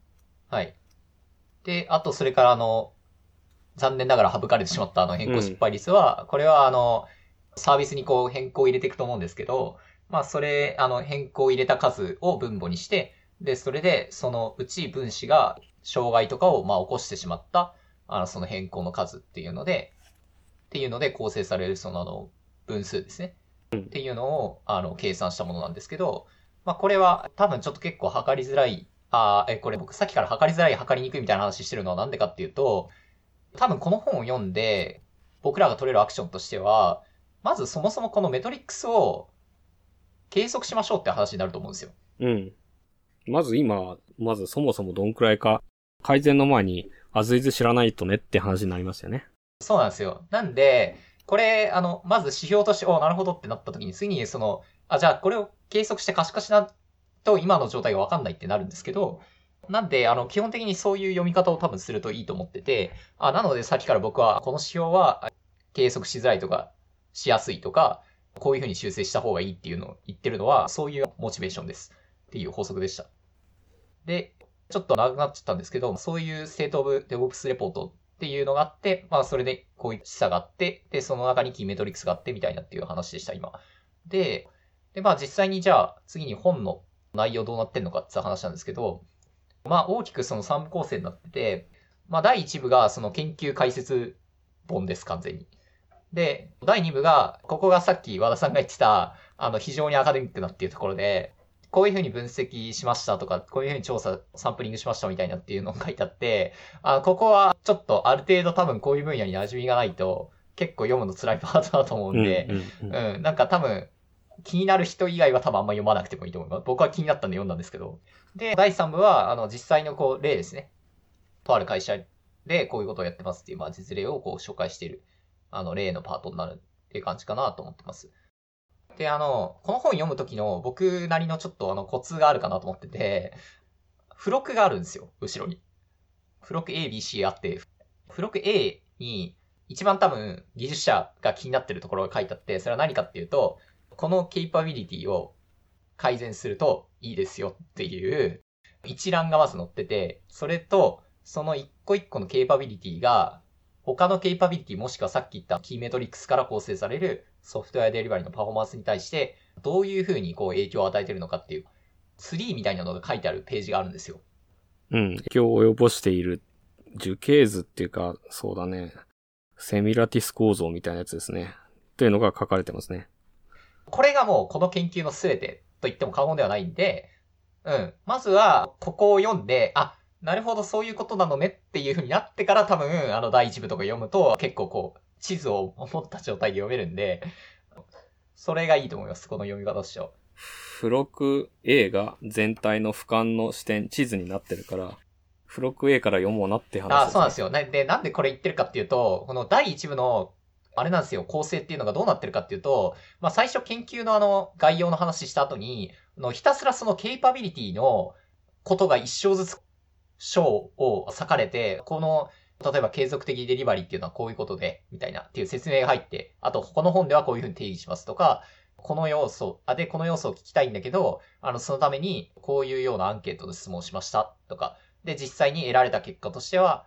はい。で、あと、それから、あの、残念ながら省かれてしまったあの変更失敗率は、これは、あの、サービスにこう変更を入れていくと思うんですけど、まあ、それ、あの、変更を入れた数を分母にして、で、それで、そのうち分子が障害とかを、まあ、起こしてしまった、あの、その変更の数っていうので、っていうので構成される、その、あの、分数ですね。っていうのを、あの、計算したものなんですけど、まあ、これは多分ちょっと結構測りづらい、あーえ、これ僕さっきから測りづらい、測りにくいみたいな話してるのはなんでかっていうと、多分この本を読んで、僕らが取れるアクションとしては、まずそもそもこのメトリックスを計測しましょうって話になると思うんですよ。うん。まず今、まずそもそもどんくらいか、改善の前に、あずいず知らないとねって話になりますよね。そうなんですよ。なんで、これ、あの、まず指標として、おなるほどってなった時に、次にその、あ、じゃあこれを計測して可視化しなと今の状態がわかんないってなるんですけど、なんで、あの、基本的にそういう読み方を多分するといいと思ってて、あ、なのでさっきから僕は、この指標は計測しづらいとか、しやすいとか、こういうふうに修正した方がいいっていうのを言ってるのは、そういうモチベーションです。っていう法則でした。で、ちょっと長くなっちゃったんですけど、そういうステートオブデボプスレポートっていうのがあって、まあそれでこういう示唆があって、で、その中にキーメトリックスがあってみたいなっていう話でした、今。で、で、まあ実際にじゃあ次に本の内容どうなってんのかって話なんですけど、まあ大きくその3部構成になってて、まあ第1部がその研究解説本です、完全に。で、第2部が、ここがさっき和田さんが言ってた、あの非常にアカデミックなっていうところで、こういうふうに分析しましたとか、こういうふうに調査、サンプリングしましたみたいなっていうのが書いてあって、あここはちょっとある程度多分こういう分野に馴染みがないと、結構読むの辛いパートだと思うんで、うんうん、なんか多分、気になる人以外は多分あんま読まなくてもいいと思います。僕は気になったんで読んだんですけど。で、第3部は、あの、実際のこう、例ですね。とある会社でこういうことをやってますっていう、まあ、実例をこう、紹介している、あの、例のパートになるっていう感じかなと思ってます。で、あの、この本読むときの僕なりのちょっとあの、コツがあるかなと思ってて、付録があるんですよ、後ろに。付録 A、B、C あって、付録 A に一番多分技術者が気になってるところが書いてあって、それは何かっていうと、このケイパビリティを改善するといいですよっていう一覧がまず載ってて、それと、その一個一個のケイパビリティが、他のケイパビリティもしくはさっき言ったキーメトリックスから構成されるソフトウェアデリバリーのパフォーマンスに対して、どういうふうにこう影響を与えてるのかっていう、ツリーみたいなのが書いてあるページがあるんですよ。うん。影響を及ぼしている樹形図っていうか、そうだね。セミラティス構造みたいなやつですね。というのが書かれてますね。これがもうこの研究の全てと言っても過言ではないんで、うん。まずは、ここを読んで、あ、なるほどそういうことなのねっていう風になってから多分、あの第一部とか読むと結構こう、地図を持った状態で読めるんで、それがいいと思います。この読み方としては。付録 A が全体の俯瞰の視点、地図になってるから、付録 A から読もうなって話あ、そうなんですよ。で、なんでこれ言ってるかっていうと、この第一部の、あれなんですよ、構成っていうのがどうなってるかっていうと、まあ最初研究のあの概要の話した後に、あのひたすらそのケイパビリティのことが一章ずつ章を割かれて、この、例えば継続的デリバリーっていうのはこういうことで、みたいなっていう説明が入って、あとこの本ではこういうふうに定義しますとか、この要素、あ、で、この要素を聞きたいんだけど、あの、そのためにこういうようなアンケートで質問しましたとか、で、実際に得られた結果としては、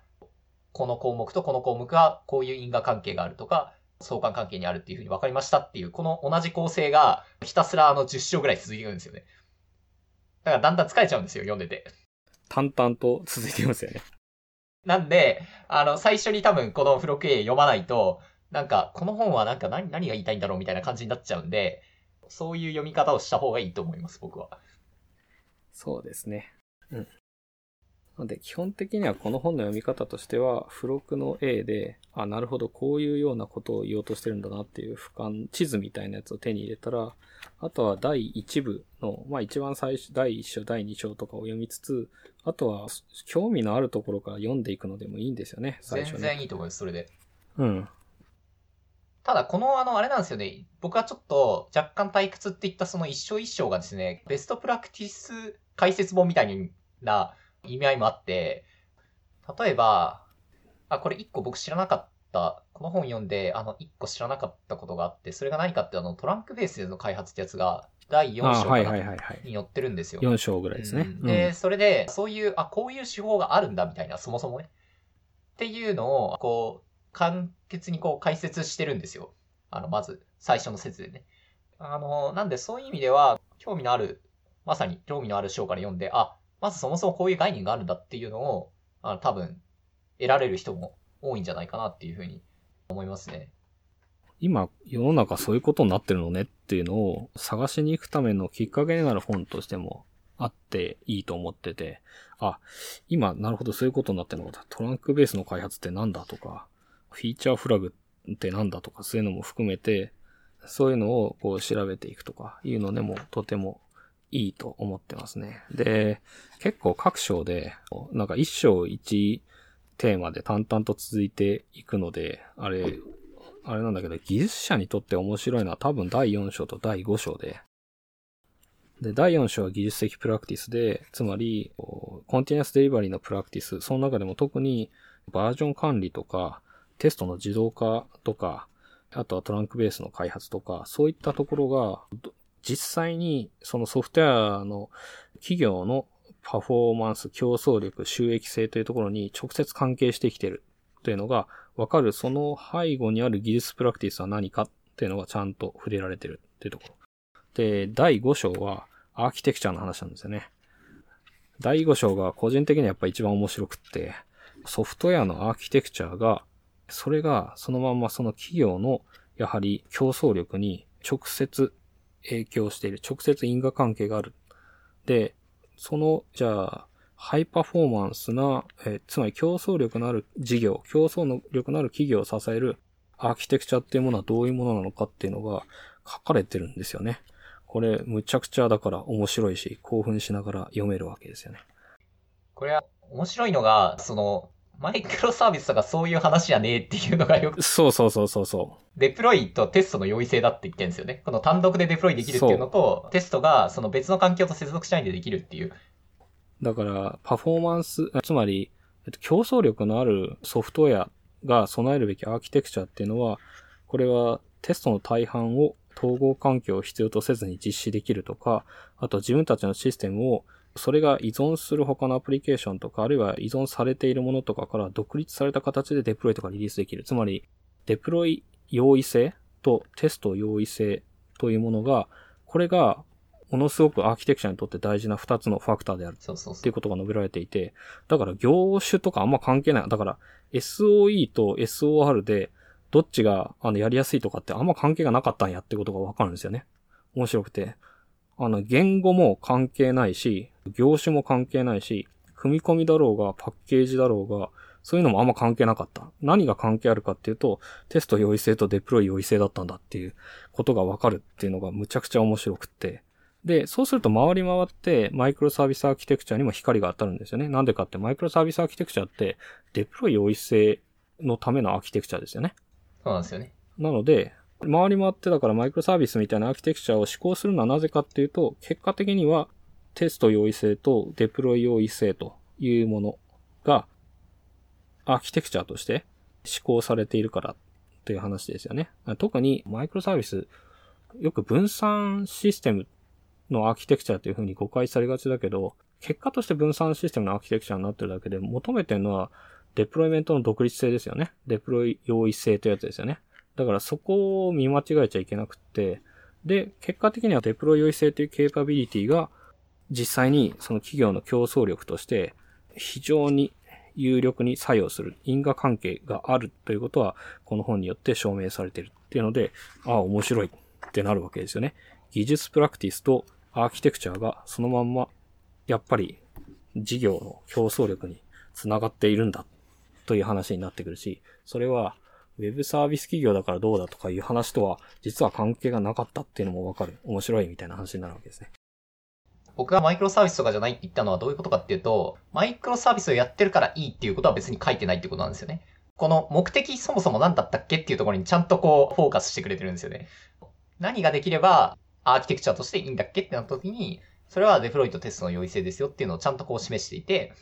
この項目とこの項目はこういう因果関係があるとか、相関関係にあるっていうふうに分かりましたっていう、この同じ構成がひたすらあの10章ぐらい続いていくんですよね。だからだんだん疲れちゃうんですよ、読んでて。淡々と続いていますよね。なんで、あの、最初に多分この付録 A 読まないと、なんか、この本はなんか何、何が言いたいんだろうみたいな感じになっちゃうんで、そういう読み方をした方がいいと思います、僕は。そうですね。うん。なんで、基本的にはこの本の読み方としては、付録の A で、あ、なるほど、こういうようなことを言おうとしてるんだなっていう俯瞰、地図みたいなやつを手に入れたら、あとは第1部の、まあ一番最初、第1章、第2章とかを読みつつ、あとは興味のあるところから読んでいくのでもいいんですよね、最初全ね。然いいと思います、それで。うん。ただ、この、あの、あれなんですよね。僕はちょっと若干退屈って言ったその一章一章がですね、ベストプラクティス解説本みたいな意味合いもあって、例えば、あ、これ一個僕知らなかった、この本読んで、あの、一個知らなかったことがあって、それが何かって、あの、トランクベースでの開発ってやつが、第4あはい章かなはいはいはい。に載ってるんですよ。4章ぐらいですね。うんで、それで、そういう、あ、こういう手法があるんだみたいな、そもそもね。っていうのを、こう、簡潔にこう解説してるんですよ。あの、まず、最初の説でね。あの、なんでそういう意味では、興味のある、まさに興味のある章から読んで、あ、まずそもそもこういう概念があるんだっていうのを、あの、多分、得られる人も多いんじゃないかなっていうふうに思いますね。今、世の中そういうことになってるのねっていうのを探しに行くためのきっかけになる本としてもあっていいと思ってて、あ、今、なるほどそういうことになってるのか。トランクベースの開発ってなんだとか、フィーチャーフラグってなんだとか、そういうのも含めて、そういうのをこう調べていくとかいうのでもとてもいいと思ってますね。で、結構各章で、なんか一章一テーマで淡々と続いていくので、あれ、あれなんだけど、技術者にとって面白いのは多分第4章と第5章で、で、第4章は技術的プラクティスで、つまり、コンティニアスデリバリーのプラクティス、その中でも特にバージョン管理とか、テストの自動化とか、あとはトランクベースの開発とか、そういったところが、実際にそのソフトウェアの企業のパフォーマンス、競争力、収益性というところに直接関係してきてるというのがわかる、その背後にある技術プラクティスは何かっていうのがちゃんと触れられてるっていうところ。で、第5章はアーキテクチャの話なんですよね。第5章が個人的にはやっぱ一番面白くって、ソフトウェアのアーキテクチャが、それがそのままその企業のやはり競争力に直接影響している、直接因果関係がある。で、その、じゃあ、ハイパフォーマンスな、えーつまり競争力のある事業、競争力のある企業を支えるアーキテクチャっていうものはどういうものなのかっていうのが書かれてるんですよね。これ、むちゃくちゃだから面白いし、興奮しながら読めるわけですよね。これは面白いのが、その、マイクロサービスとかそういう話じゃねえっていうのがよく、そうそうそうそうそデプロイとテストの容易性だって言ってるんですよね。この単独でデプロイできるっていうのと、テストがその別の環境と接続しないでできるっていう。だから、パフォーマンス、つまり、えっと競争力のあるソフトウェアが備えるべきアーキテクチャっていうのは、これはテストの大半を統合環境を必要とせずに実施できるとか、あと自分たちのシステムをそれが依存する他のアプリケーションとか、あるいは依存されているものとかから独立された形でデプロイとかリリースできる。つまり、デプロイ容易性とテスト容易性というものが、これがものすごくアーキテクチャにとって大事な2つのファクターである。っていう。ことが述べられていて、だから業種とかあんま関係ない。だから SOE と SOR でどっちがあのやりやすいとかってあんま関係がなかったんやってことがわかるんですよね。面白くて。あの、言語も関係ないし、業種も関係ないし、組み込みだろうが、パッケージだろうが、そういうのもあんま関係なかった。何が関係あるかっていうと、テスト容易性とデプロイ容易性だったんだっていうことがわかるっていうのがむちゃくちゃ面白くって。で、そうすると回り回ってマイクロサービスアーキテクチャにも光が当たるんですよね。なんでかってマイクロサービスアーキテクチャってデプロイ容易性のためのアーキテクチャですよね。そうなんですよね。なので、回り回ってだからマイクロサービスみたいなアーキテクチャを施行するのはなぜかっていうと、結果的にはテスト容易性とデプロイ容易性というものがアーキテクチャとして施行されているからという話ですよね。特にマイクロサービス、よく分散システムのアーキテクチャというふうに誤解されがちだけど、結果として分散システムのアーキテクチャになってるだけで求めてるのはデプロイメントの独立性ですよね。デプロイ容易性というやつですよね。だからそこを見間違えちゃいけなくって、で、結果的にはデプロイ容易性というケーパビリティが実際にその企業の競争力として非常に有力に作用する因果関係があるということはこの本によって証明されているっていうので、ああ、面白いってなるわけですよね。技術プラクティスとアーキテクチャがそのまんまやっぱり事業の競争力につながっているんだという話になってくるし、それはウェブサービス企業だからどうだとかいう話とは実は関係がなかったっていうのもわかる。面白いみたいな話になるわけですね。僕がマイクロサービスとかじゃないって言ったのはどういうことかっていうと、マイクロサービスをやってるからいいっていうことは別に書いてないってことなんですよね。この目的そもそも何だったっけっていうところにちゃんとこうフォーカスしてくれてるんですよね。何ができればアーキテクチャとしていいんだっけってなった時に、それはデプロイとテストの容易性ですよっていうのをちゃんとこう示していて、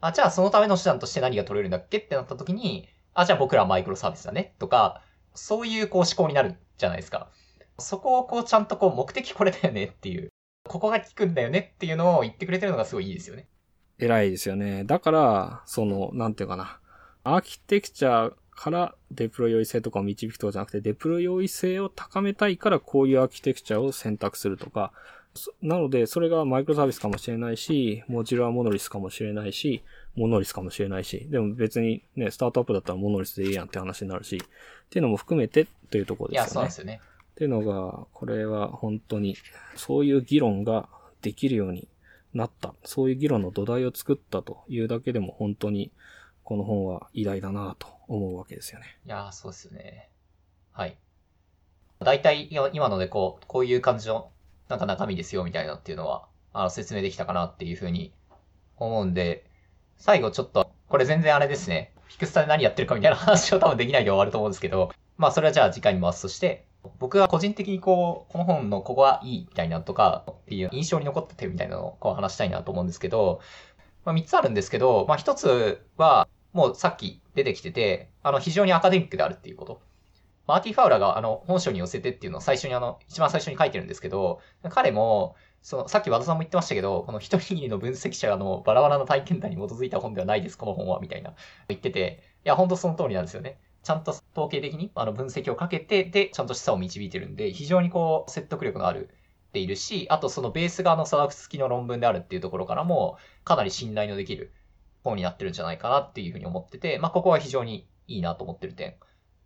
あ、じゃあそのための手段として何が取れるんだっけってなった時に、あ、じゃあ僕らはマイクロサービスだねとか、そういうこう思考になるじゃないですか。そこをこうちゃんとこう目的これだよねっていう、ここが効くんだよねっていうのを言ってくれてるのがすごいいいですよね。偉いですよね。だから、その、なんていうかな。アーキテクチャからデプロイ容易性とかを導くとかじゃなくて、デプロイ容易性を高めたいからこういうアーキテクチャを選択するとか、なので、それがマイクロサービスかもしれないし、モジュラーモノリスかもしれないし、モノリスかもしれないし、でも別にね、スタートアップだったらモノリスでいいやんって話になるし、っていうのも含めてというところですよね。いや、そうですよね。っていうのが、これは本当に、そういう議論ができるようになった。そういう議論の土台を作ったというだけでも本当に、この本は偉大だなと思うわけですよね。いやそうですよね。はい。大体、今のでこう、こういう感じの、なんか中身ですよみたいなっていうのは、あの、説明できたかなっていうふうに思うんで、最後ちょっと、これ全然あれですね。フィクスタで何やってるかみたいな話を多分できないで終わると思うんですけど、まあそれはじゃあ次回に回すとして、僕が個人的にこう、この本のここはいいみたいなとか、っていう印象に残った点みたいなのをこう話したいなと思うんですけど、まあ3つあるんですけど、まあ1つは、もうさっき出てきてて、あの非常にアカデミックであるっていうこと。マーティ・ファウラーがあの本書に寄せてっていうのを最初にあの、一番最初に書いてるんですけど、彼も、その、さっき和田さんも言ってましたけど、この一握りの分析者のバラバラな体験談に基づいた本ではないです、この本は、みたいな言ってて、いや、ほんとその通りなんですよね。ちゃんと統計的にあの分析をかけて、で、ちゃんと示唆を導いてるんで、非常にこう、説得力のあるっているし、あとそのベース側の査読付きの論文であるっていうところからも、かなり信頼のできる本になってるんじゃないかなっていうふうに思ってて、まあ、ここは非常にいいなと思ってる点。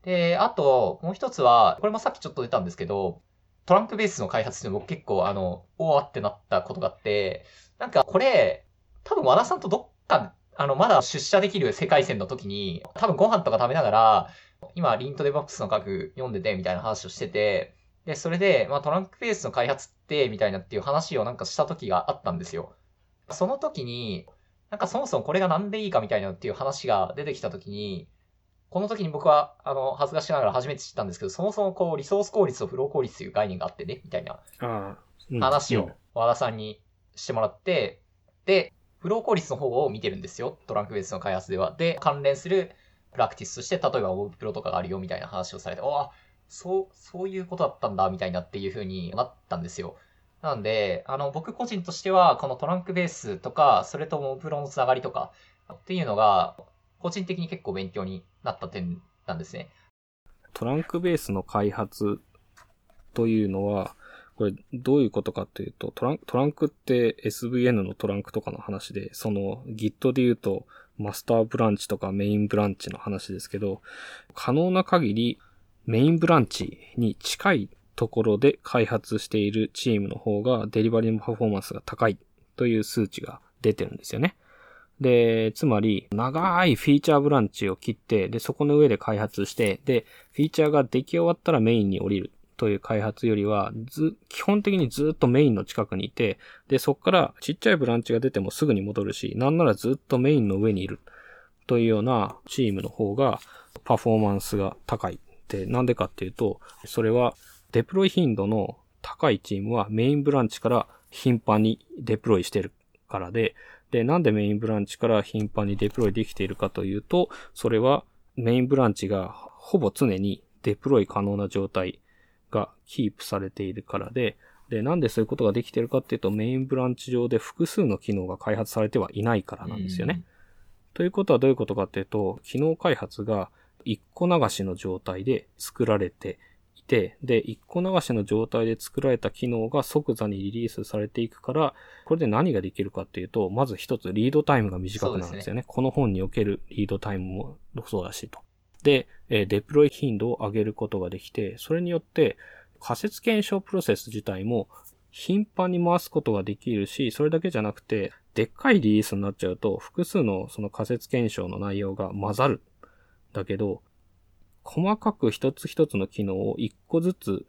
で、あと、もう一つは、これもさっきちょっと出たんですけど、トランクベースの開発って僕結構あの、おわってなったことがあって、なんかこれ、多分和田さんとどっか、あの、まだ出社できる世界線の時に、多分ご飯とか食べながら、今、リントデバックスの書く読んでてみたいな話をしてて、で、それで、まあトランクベースの開発って、みたいなっていう話をなんかした時があったんですよ。その時に、なんかそもそもこれがなんでいいかみたいなっていう話が出てきた時に、この時に僕は、あの、恥ずかしながら初めて知ったんですけど、そもそもこう、リソース効率とフロー効率という概念があってね、みたいな話を和田さんにしてもらって、で、フロー効率の方を見てるんですよ。トランクベースの開発では。で、関連するプラクティスとして、例えばオブプロとかがあるよみたいな話をされて、ああ、そう、そういうことだったんだ、みたいなっていう風になったんですよ。なんで、あの、僕個人としては、このトランクベースとか、それともプロのつながりとかっていうのが、個人的に結構勉強になった点なんですね。トランクベースの開発というのは、これどういうことかっていうと、トラントランクって SVN のトランクとかの話で、その Git で言うとマスターブランチとかメインブランチの話ですけど、可能な限りメインブランチに近いところで開発しているチームの方がデリバリーのパフォーマンスが高いという数値が出てるんですよね。で、つまり、長いフィーチャーブランチを切って、で、そこの上で開発して、で、フィーチャーが出来終わったらメインに降りるという開発よりは、ず、基本的にずっとメインの近くにいて、で、そこからちっちゃいブランチが出てもすぐに戻るし、なんならずっとメインの上にいるというようなチームの方が、パフォーマンスが高い。で、なんでかっていうと、それは、デプロイ頻度の高いチームはメインブランチから頻繁にデプロイしてるからで、で、なんでメインブランチから頻繁にデプロイできているかというと、それはメインブランチがほぼ常にデプロイ可能な状態がキープされているからで、で、なんでそういうことができているかっていうと、メインブランチ上で複数の機能が開発されてはいないからなんですよね。ということはどういうことかっていうと、機能開発が一個流しの状態で作られてて、で、一個流しの状態で作られた機能が即座にリリースされていくから、これで何ができるかっていうと、まず一つリードタイムが短くなるんですよね。ねこの本におけるリードタイムもそうだしと。で、えデプロイ頻度を上げることができて、それによって仮説検証プロセス自体も頻繁に回すことができるし、それだけじゃなくて、でっかいリリースになっちゃうと、複数のその仮説検証の内容が混ざる。だけど、細かく一つ一つの機能を一個ずつ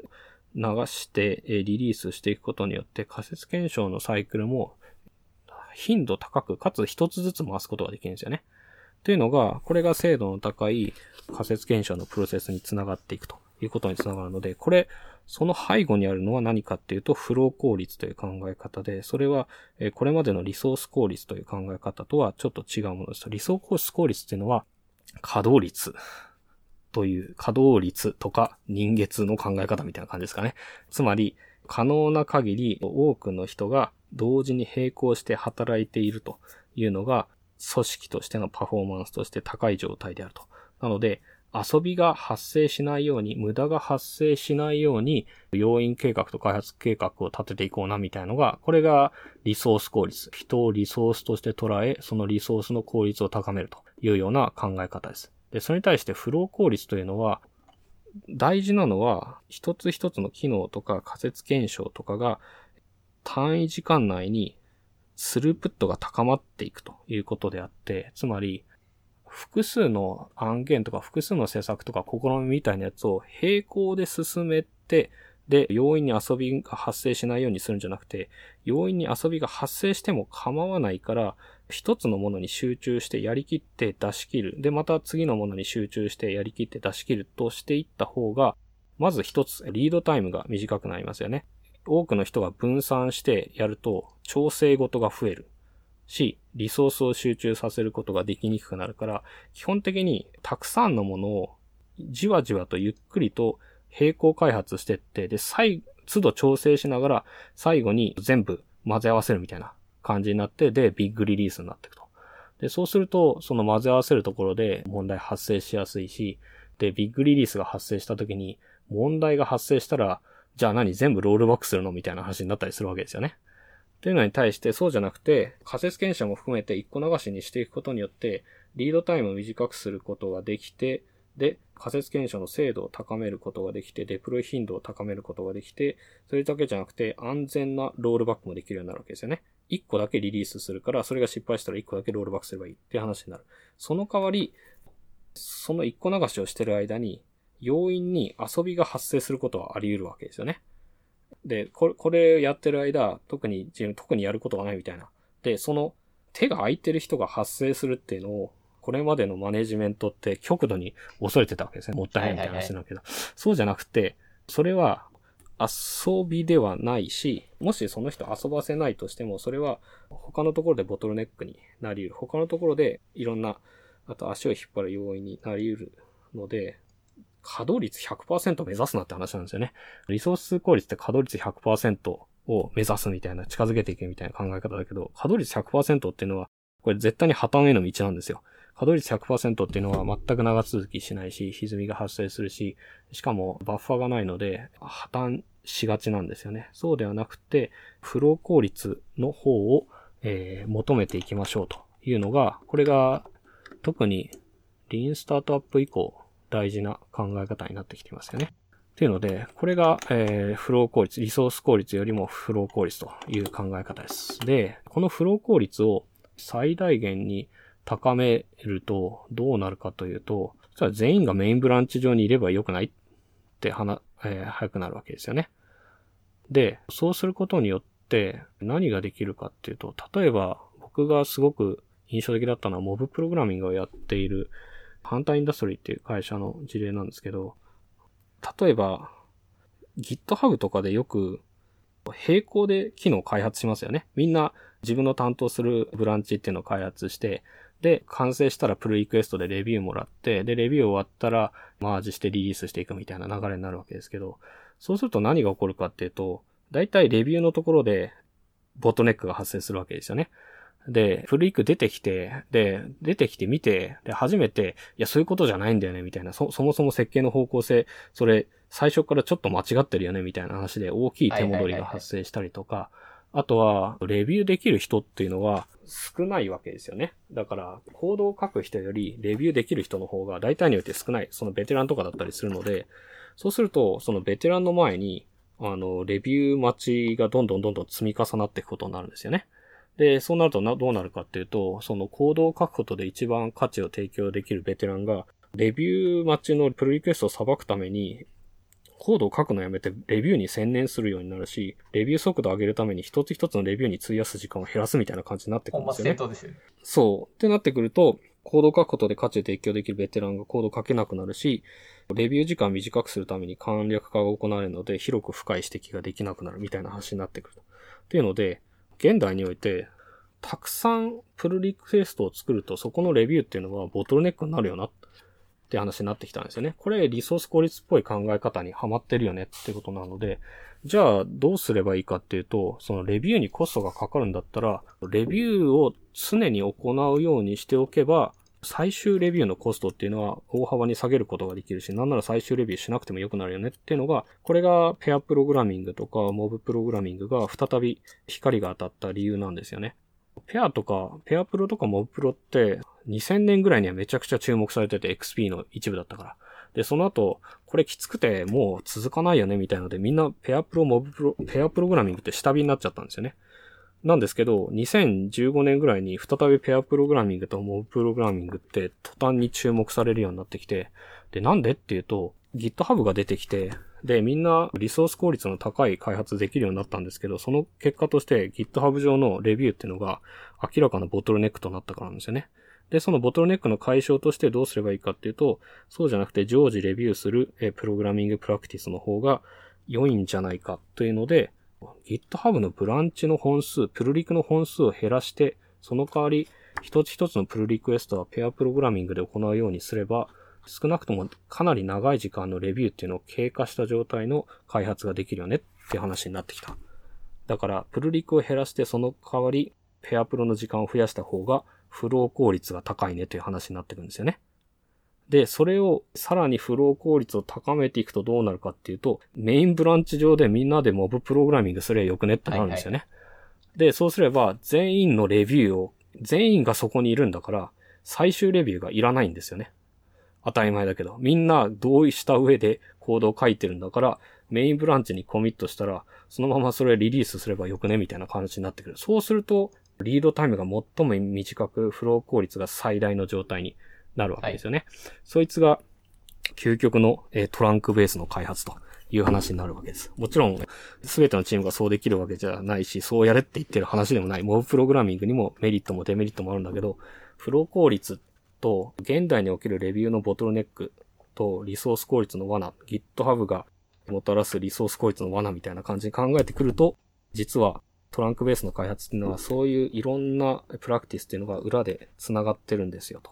流してリリースしていくことによって仮説検証のサイクルも頻度高く、かつ一つずつ回すことができるんですよね。というのが、これが精度の高い仮説検証のプロセスにつながっていくということにつながるので、これ、その背後にあるのは何かっていうと、フロー効率という考え方で、それは、これまでのリソース効率という考え方とはちょっと違うものです。リソース効率っていうのは、稼働率という稼働率とか人月の考え方みたいな感じですかね。つまり、可能な限り多くの人が同時に並行して働いているというのが組織としてのパフォーマンスとして高い状態であると。なので、遊びが発生しないように、無駄が発生しないように、要因計画と開発計画を立てていこうなみたいなのが、これがリソース効率。人をリソースとして捉え、そのリソースの効率を高めるというような考え方です。で、それに対してフロー効率というのは、大事なのは、一つ一つの機能とか仮説検証とかが単位時間内にスループットが高まっていくということであって、つまり、複数の案件とか複数の施策とか試みみたいなやつを並行で進めて、で、容易に遊びが発生しないようにするんじゃなくて、容易に遊びが発生しても構わないから、一つのものに集中してやりきって出し切る。で、また次のものに集中してやりきって出し切るとしていった方が、まず一つ、リードタイムが短くなりますよね。多くの人が分散してやると調整ごとが増えるし、リソースを集中させることができにくくなるから、基本的にたくさんのものをじわじわとゆっくりと並行開発してって、で、最、都度調整しながら最後に全部混ぜ合わせるみたいな感じになって、で、ビッグリリースになっていくと。で、そうすると、その混ぜ合わせるところで問題発生しやすいし、で、ビッグリリースが発生した時に問題が発生したら、じゃあ何全部ロールバックするのみたいな話になったりするわけですよね。というのに対してそうじゃなくて、仮説検証も含めて一個流しにしていくことによって、リードタイムを短くすることができて、で、仮説検証の精度を高めることができて、デプロイ頻度を高めることができて、それだけじゃなくて安全なロールバックもできるようになるわけですよね。一個だけリリースするから、それが失敗したら一個だけロールバックすればいいって話になる。その代わり、その一個流しをしてる間に、要因に遊びが発生することはあり得るわけですよね。で、これ、これやってる間、特に、特にやることがないみたいな。で、その手が空いてる人が発生するっていうのを、これまでのマネジメントって極度に恐れてたわけですね。もったいないみたいな話なんだけど。そうじゃなくて、それは遊びではないし、もしその人遊ばせないとしても、それは他のところでボトルネックになり得る。他のところでいろんな、あと足を引っ張る要因になり得るので、稼働率100%目指すなって話なんですよね。リソース効率って稼働率100%を目指すみたいな、近づけていくみたいな考え方だけど、稼働率100%っていうのは、これ絶対に破綻への道なんですよ。稼働率100%っていうのは全く長続きしないし、歪みが発生するし、しかもバッファがないので破綻しがちなんですよね。そうではなくて、フロー効率の方を、えー、求めていきましょうというのが、これが特にリーンスタートアップ以降大事な考え方になってきていますよね。というので、これが、えー、フロー効率、リソース効率よりもフロー効率という考え方です。で、このフロー効率を最大限に高めるとどうなるかというと、そしたら全員がメインブランチ上にいればよくないって話、えー、早くなるわけですよね。で、そうすることによって何ができるかっていうと、例えば僕がすごく印象的だったのはモブプログラミングをやっているハンターインダストリーっていう会社の事例なんですけど、例えば GitHub とかでよく並行で機能を開発しますよね。みんな自分の担当するブランチっていうのを開発して、で、完成したらプルリクエストでレビューもらって、で、レビュー終わったらマージしてリリースしていくみたいな流れになるわけですけど、そうすると何が起こるかっていうと、だいたいレビューのところでボトネックが発生するわけですよね。で、フルイク出てきて、で、出てきて見て、で、初めて、いや、そういうことじゃないんだよね、みたいな、そ、そもそも設計の方向性、それ、最初からちょっと間違ってるよね、みたいな話で大きい手戻りが発生したりとか、あとは、レビューできる人っていうのは少ないわけですよね。だから、コードを書く人より、レビューできる人の方が大体によって少ない。そのベテランとかだったりするので、そうすると、そのベテランの前に、あの、レビュー待ちがどんどんどんどん積み重なっていくことになるんですよね。で、そうなるとなどうなるかっていうと、そのコードを書くことで一番価値を提供できるベテランが、レビュー待ちのプルリクエストを裁くために、コードを書くのやめてレビューに専念するようになるし、レビュー速度を上げるために一つ一つのレビューに費やす時間を減らすみたいな感じになってくるんですよね。ですよね。そう。ってなってくると、コードを書くことで価値を提供できるベテランがコードを書けなくなるし、レビュー時間を短くするために簡略化が行われるので、広く深い指摘ができなくなるみたいな話になってくる。っていうので、現代において、たくさんプルリクエストを作ると、そこのレビューっていうのはボトルネックになるよなって話になってきたんですよね。これリソース効率っぽい考え方にはまってるよねってことなので、じゃあどうすればいいかっていうと、そのレビューにコストがかかるんだったら、レビューを常に行うようにしておけば、最終レビューのコストっていうのは大幅に下げることができるし、なんなら最終レビューしなくても良くなるよねっていうのが、これがペアプログラミングとかモブプログラミングが再び光が当たった理由なんですよね。ペアとか、ペアプロとかモブプロって2000年ぐらいにはめちゃくちゃ注目されてて XP の一部だったから。で、その後、これきつくてもう続かないよねみたいのでみんなペアプロ、モブプロ、ペアプログラミングって下火になっちゃったんですよね。なんですけど、2015年ぐらいに再びペアプログラミングとモブプログラミングって途端に注目されるようになってきて、で、なんでっていうと、GitHub が出てきて、で、みんなリソース効率の高い開発できるようになったんですけど、その結果として GitHub 上のレビューっていうのが明らかなボトルネックとなったからなんですよね。で、そのボトルネックの解消としてどうすればいいかっていうと、そうじゃなくて常時レビューするプログラミングプラクティスの方が良いんじゃないかというので、GitHub のブランチの本数、プルリクの本数を減らして、その代わり、一つ一つのプルリクエストはペアプログラミングで行うようにすれば、少なくともかなり長い時間のレビューっていうのを経過した状態の開発ができるよねって話になってきた。だから、プルリクを減らしてその代わり、ペアプロの時間を増やした方が、フロー効率が高いねという話になってくるんですよね。で、それをさらにフロー効率を高めていくとどうなるかっていうと、メインブランチ上でみんなでモブプログラミングすればよくねってなるんですよね。はいはい、で、そうすれば全員のレビューを、全員がそこにいるんだから、最終レビューがいらないんですよね。当たり前だけど。みんな同意した上でコードを書いてるんだから、メインブランチにコミットしたら、そのままそれリリースすればよくねみたいな感じになってくる。そうすると、リードタイムが最も短く、フロー効率が最大の状態になるわけですよね。はい、そいつが、究極の、えー、トランクベースの開発という話になるわけです。もちろん、すべてのチームがそうできるわけじゃないし、そうやれって言ってる話でもない。モブプログラミングにもメリットもデメリットもあるんだけど、フロー効率と、現代におけるレビューのボトルネックと、リソース効率の罠、GitHub がもたらすリソース効率の罠みたいな感じに考えてくると、実はトランクベースの開発っていうのはそういういろんなプラクティスっていうのが裏で繋がってるんですよと。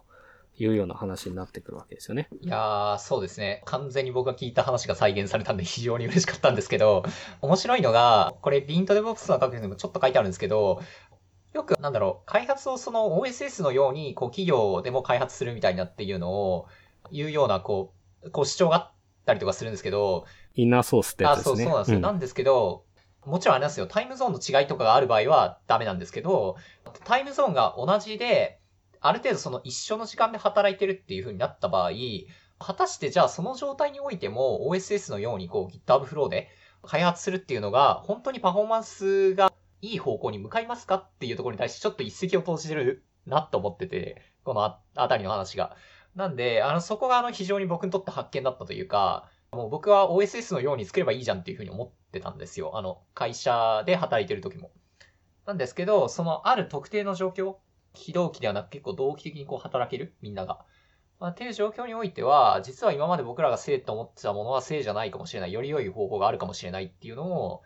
いうような話になってくるわけですよね。いやー、そうですね。完全に僕が聞いた話が再現されたんで非常に嬉しかったんですけど、面白いのが、これ、ビントデボックスの書くにもちょっと書いてあるんですけど、よく、なんだろう、開発をその OSS のように、こう、企業でも開発するみたいなっていうのを、いうような、こう、こう主張があったりとかするんですけど、インナーソースってやつですね。あ、そう、そうなんですよ。うん、なんですけど、もちろんあれなんですよ。タイムゾーンの違いとかがある場合はダメなんですけど、タイムゾーンが同じで、ある程度その一緒の時間で働いてるっていう風になった場合、果たしてじゃあその状態においても OSS のようにこう GitHub フローで開発するっていうのが本当にパフォーマンスがいい方向に向かいますかっていうところに対してちょっと一石を投じてるなと思ってて、このああたりの話が。なんで、あの、そこがあの非常に僕にとって発見だったというか、もう僕は OSS のように作ればいいじゃんっていうふうに思ってたんですよ。あの、会社で働いてる時も。なんですけど、そのある特定の状況、非同期ではなく結構同期的にこう働けるみんなが。まあ、っていう状況においては、実は今まで僕らが正と思ってたものは正じゃないかもしれない。より良い方法があるかもしれないっていうのを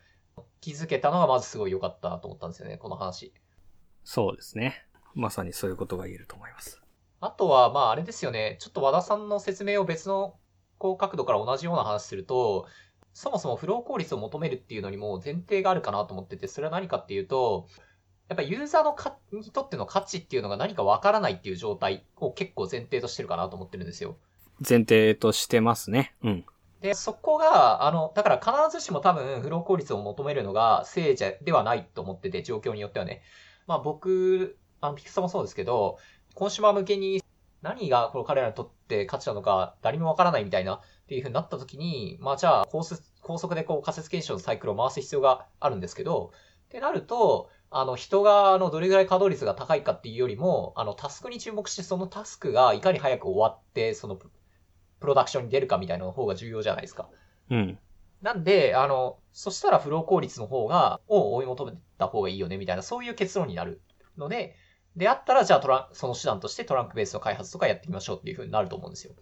気づけたのがまずすごい良かったと思ったんですよね、この話。そうですね。まさにそういうことが言えると思います。あとは、まああれですよね。ちょっと和田さんの説明を別のこう角度から同じような話すると、そもそもフロー効率を求めるっていうのにも前提があるかなと思ってて、それは何かっていうと、やっぱユーザーのかにとっての価値っていうのが何かわからないっていう状態を結構前提としてるかなと思ってるんですよ。前提としてますね。うん。で、そこが、あの、だから必ずしも多分フロー効率を求めるのが正者ではないと思ってて、状況によってはね。まあ僕、あの、ピクサもそうですけど、コンシュマー向けに何がこの彼らにとって価値なのか誰もわからないみたいなっていう風になった時に、まあじゃあ高速高速でこう仮説検証のサイクルを回す必要があるんですけど、ってなると、あの、人が、あの、どれぐらい稼働率が高いかっていうよりも、あの、タスクに注目して、そのタスクがいかに早く終わって、その、プロダクションに出るかみたいなの方が重要じゃないですか。うん。なんで、あの、そしたらフロー効率の方が、を追い求めた方がいいよね、みたいな、そういう結論になるので、であったら、じゃあトラその手段としてトランクベースの開発とかやってみましょうっていう風になると思うんですよ。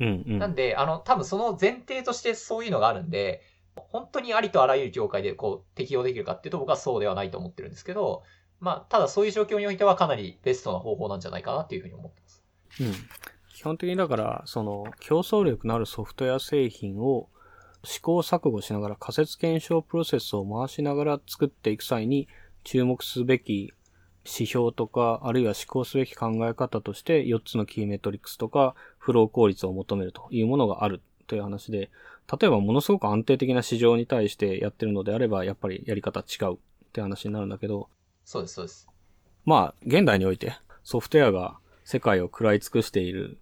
うんうん、なんで、あの、多分その前提としてそういうのがあるんで、本当にありとあらゆる業界でこう適用できるかっていうと僕はそうではないと思ってるんですけど、まあ、ただそういう状況においてはかなりベストな方法なんじゃないかなっていうふうに思ってます。うん。基本的にだから、その、競争力のあるソフトウェア製品を試行錯誤しながら仮説検証プロセスを回しながら作っていく際に注目すべき指標とか、あるいは試行すべき考え方として4つのキーメトリックスとか、フロー効率を求めるというものがあるという話で、例えばものすごく安定的な市場に対してやってるのであれば、やっぱりやり方違うって話になるんだけど、そうです、そうです。まあ、現代においてソフトウェアが世界を食らい尽くしている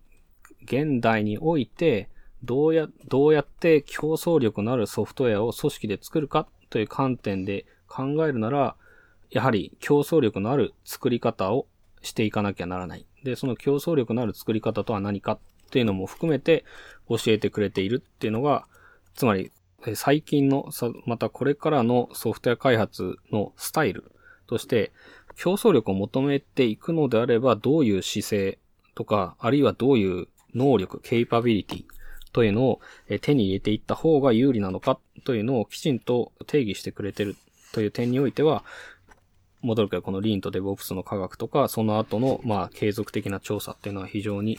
現代において、どうや、どうやって競争力のあるソフトウェアを組織で作るかという観点で考えるなら、やはり競争力のある作り方をしていかなきゃならない。で、その競争力のある作り方とは何かっていうのも含めて教えてくれているっていうのが、つまり、最近の、またこれからのソフトウェア開発のスタイルとして、競争力を求めていくのであれば、どういう姿勢とか、あるいはどういう能力、ケイパビリティというのを手に入れていった方が有利なのかというのをきちんと定義してくれてるという点においては、戻るけど、このリーンとデブオプスの科学とか、その後の、まあ、継続的な調査っていうのは非常に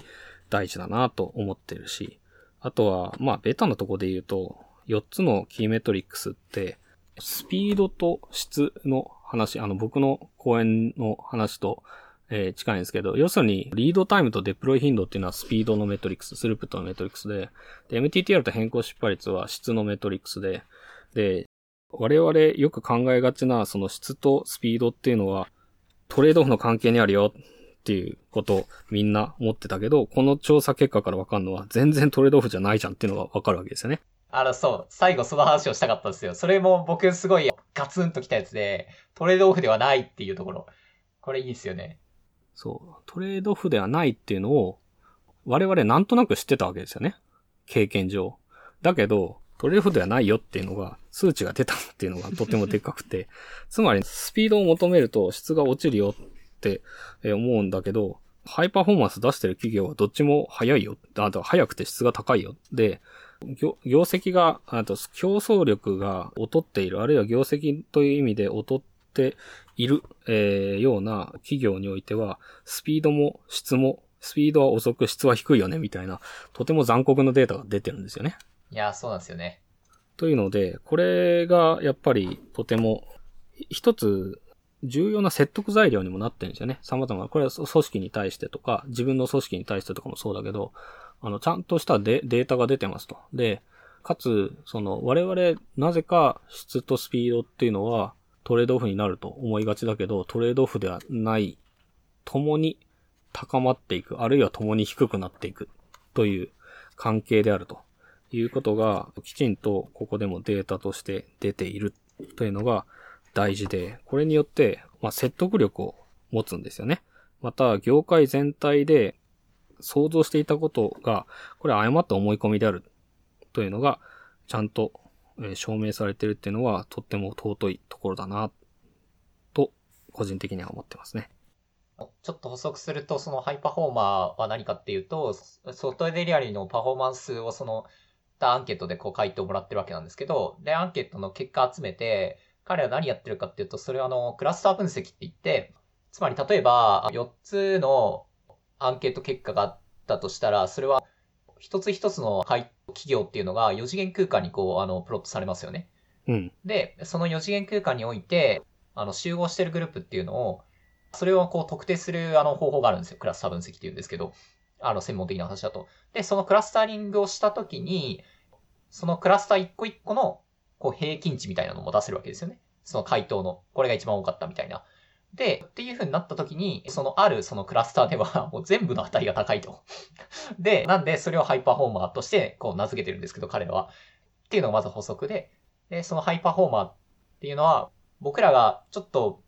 大事だなと思ってるし、あとは、まあ、ベタなとこで言うと、4つのキーメトリックスって、スピードと質の話、あの、僕の講演の話と、えー、近いんですけど、要するに、リードタイムとデプロイ頻度っていうのはスピードのメトリックス、スループットのメトリックスで、で、MTTR と変更失敗率は質のメトリックスで、で、我々よく考えがちな、その質とスピードっていうのは、トレードオフの関係にあるよっていうことをみんな思ってたけど、この調査結果からわかるのは、全然トレードオフじゃないじゃんっていうのがわかるわけですよね。あの、そう。最後その話をしたかったんですよ。それも僕すごいガツンときたやつで、トレードオフではないっていうところ。これいいですよね。そう。トレードオフではないっていうのを、我々なんとなく知ってたわけですよね。経験上。だけど、トレードオフではないよっていうのが、数値が出たっていうのがとてもでかくて、つまりスピードを求めると質が落ちるよって思うんだけど、ハイパフォーマンス出してる企業はどっちも早いよ。あと、早くて質が高いよ。で、業業績が、あと、競争力が劣っている、あるいは業績という意味で劣っている、えー、ような企業においては、スピードも質も、スピードは遅く質は低いよね、みたいな、とても残酷なデータが出てるんですよね。いや、そうなんですよね。というので、これがやっぱりとても一つ重要な説得材料にもなってるんですよね。様々な。これは組織に対してとか、自分の組織に対してとかもそうだけど、あの、ちゃんとしたデータが出てますと。で、かつ、その、我々、なぜか質とスピードっていうのはトレードオフになると思いがちだけど、トレードオフではない、共に高まっていく、あるいは共に低くなっていくという関係であるということが、きちんとここでもデータとして出ているというのが大事で、これによって、まあ、説得力を持つんですよね。また、業界全体で想像していたことが、これ誤った思い込みであるというのが、ちゃんと証明されてるっていうのは、とっても尊いところだな、と、個人的には思ってますね。ちょっと補足すると、そのハイパフォーマーは何かっていうと、ソフトウェアデリアリーのパフォーマンスをその、アンケートでこう回答もらってるわけなんですけど、で、アンケートの結果集めて、彼は何やってるかっていうと、それはあの、クラスター分析って言って、つまり例えば、4つのアンケート結果があったとしたら、それは一つ一つの企業っていうのが4次元空間にこう、あの、プロットされますよね。うん。で、その4次元空間において、あの、集合してるグループっていうのを、それをこう特定するあの方法があるんですよ。クラスター分析っていうんですけど、あの、専門的な話だと。で、そのクラスターリングをしたときに、そのクラスター一個一個のこう平均値みたいなのも出せるわけですよね。その回答の。これが一番多かったみたいな。で、っていう風になった時に、そのあるそのクラスターでは もう全部の値が高いと。で、なんでそれをハイパフォーマーとしてこう名付けてるんですけど、彼らは。っていうのがまず補足で、で、そのハイパフォーマーっていうのは、僕らがちょっと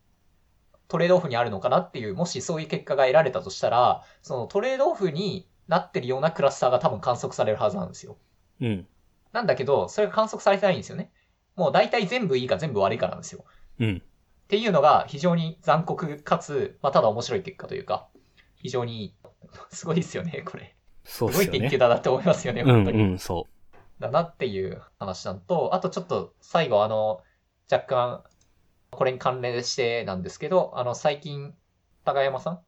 トレードオフにあるのかなっていう、もしそういう結果が得られたとしたら、そのトレードオフになってるようなクラスターが多分観測されるはずなんですよ。うん。なんだけど、それが観測されてないんですよね。もう大体全部いいか全部悪いかなんですよ。うん。っていうのが非常に残酷かつ、まあ、ただ面白い結果というか、非常に、すごいですよね、これ。そうですよねすごい研究。だなって思いますよね、う本当に。んうん、そだなっていう話なんと、あとちょっと最後あの、若干、これに関連してなんですけど、あの、最近、高山さ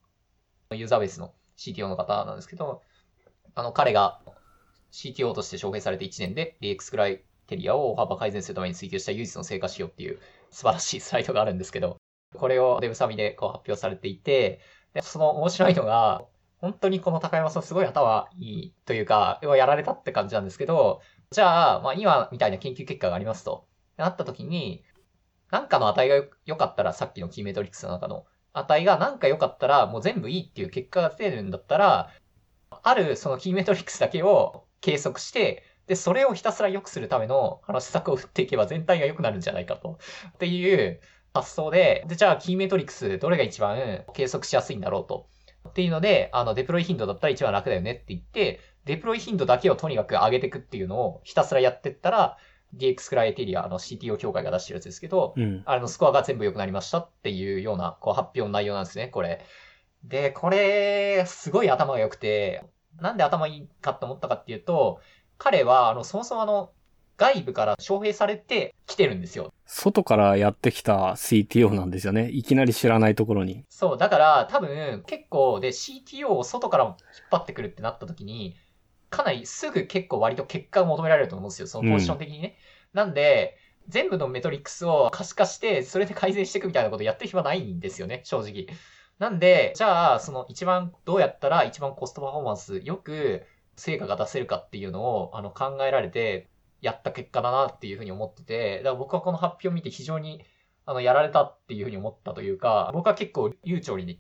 んユーザーベースの CTO の方なんですけど、あの、彼が CTO として招聘されて1年で DX クライテリアを大幅改善するために追求した唯一の成果しようっていう素晴らしいスライドがあるんですけど、これをデブサミでこう発表されていて、でその面白いのが、本当にこの高山さんすごい頭いいというか、やられたって感じなんですけど、じゃあ、まあ今みたいな研究結果がありますと。なった時に、なんかの値が良かったら、さっきのキーメトリックスの中の値がなんか良かったら、もう全部いいっていう結果が出てるんだったら、あるそのキーメトリックスだけを計測して、で、それをひたすら良くするための、あの、施策を振っていけば全体が良くなるんじゃないかと。っていう発想で、で、じゃあ、キーメトリックス、どれが一番計測しやすいんだろうと。っていうので、あの、デプロイ頻度だったら一番楽だよねって言って、デプロイ頻度だけをとにかく上げていくっていうのをひたすらやってったら、DX クライテリア、あの CTO 協会が出してるやつですけど、う。うん。あのスコアが全部良くなりましたっていうようなこう発表の内容なんですね、これ。で、これ、すごい頭が良くて、なんで頭いいかって思ったかっていうと、彼は、あの、そもそもあの、外部から招聘されて来てるんですよ。外からやってきた CTO なんですよね。いきなり知らないところに。そう、だから多分結構で CTO を外から引っ張ってくるってなった時に、かなりすぐ結構割と結果を求められると思うんですよ、そのポジション的にね。なんで、全部のメトリックスを可視化して、それで改善していくみたいなことやってる暇ないんですよね、正直。なんで、じゃあ、その一番どうやったら一番コストパフォーマンスよく成果が出せるかっていうのをあの考えられてやった結果だなっていうふうに思ってて、だから僕はこの発表を見て非常にあのやられたっていうふうに思ったというか、僕は結構悠長にね、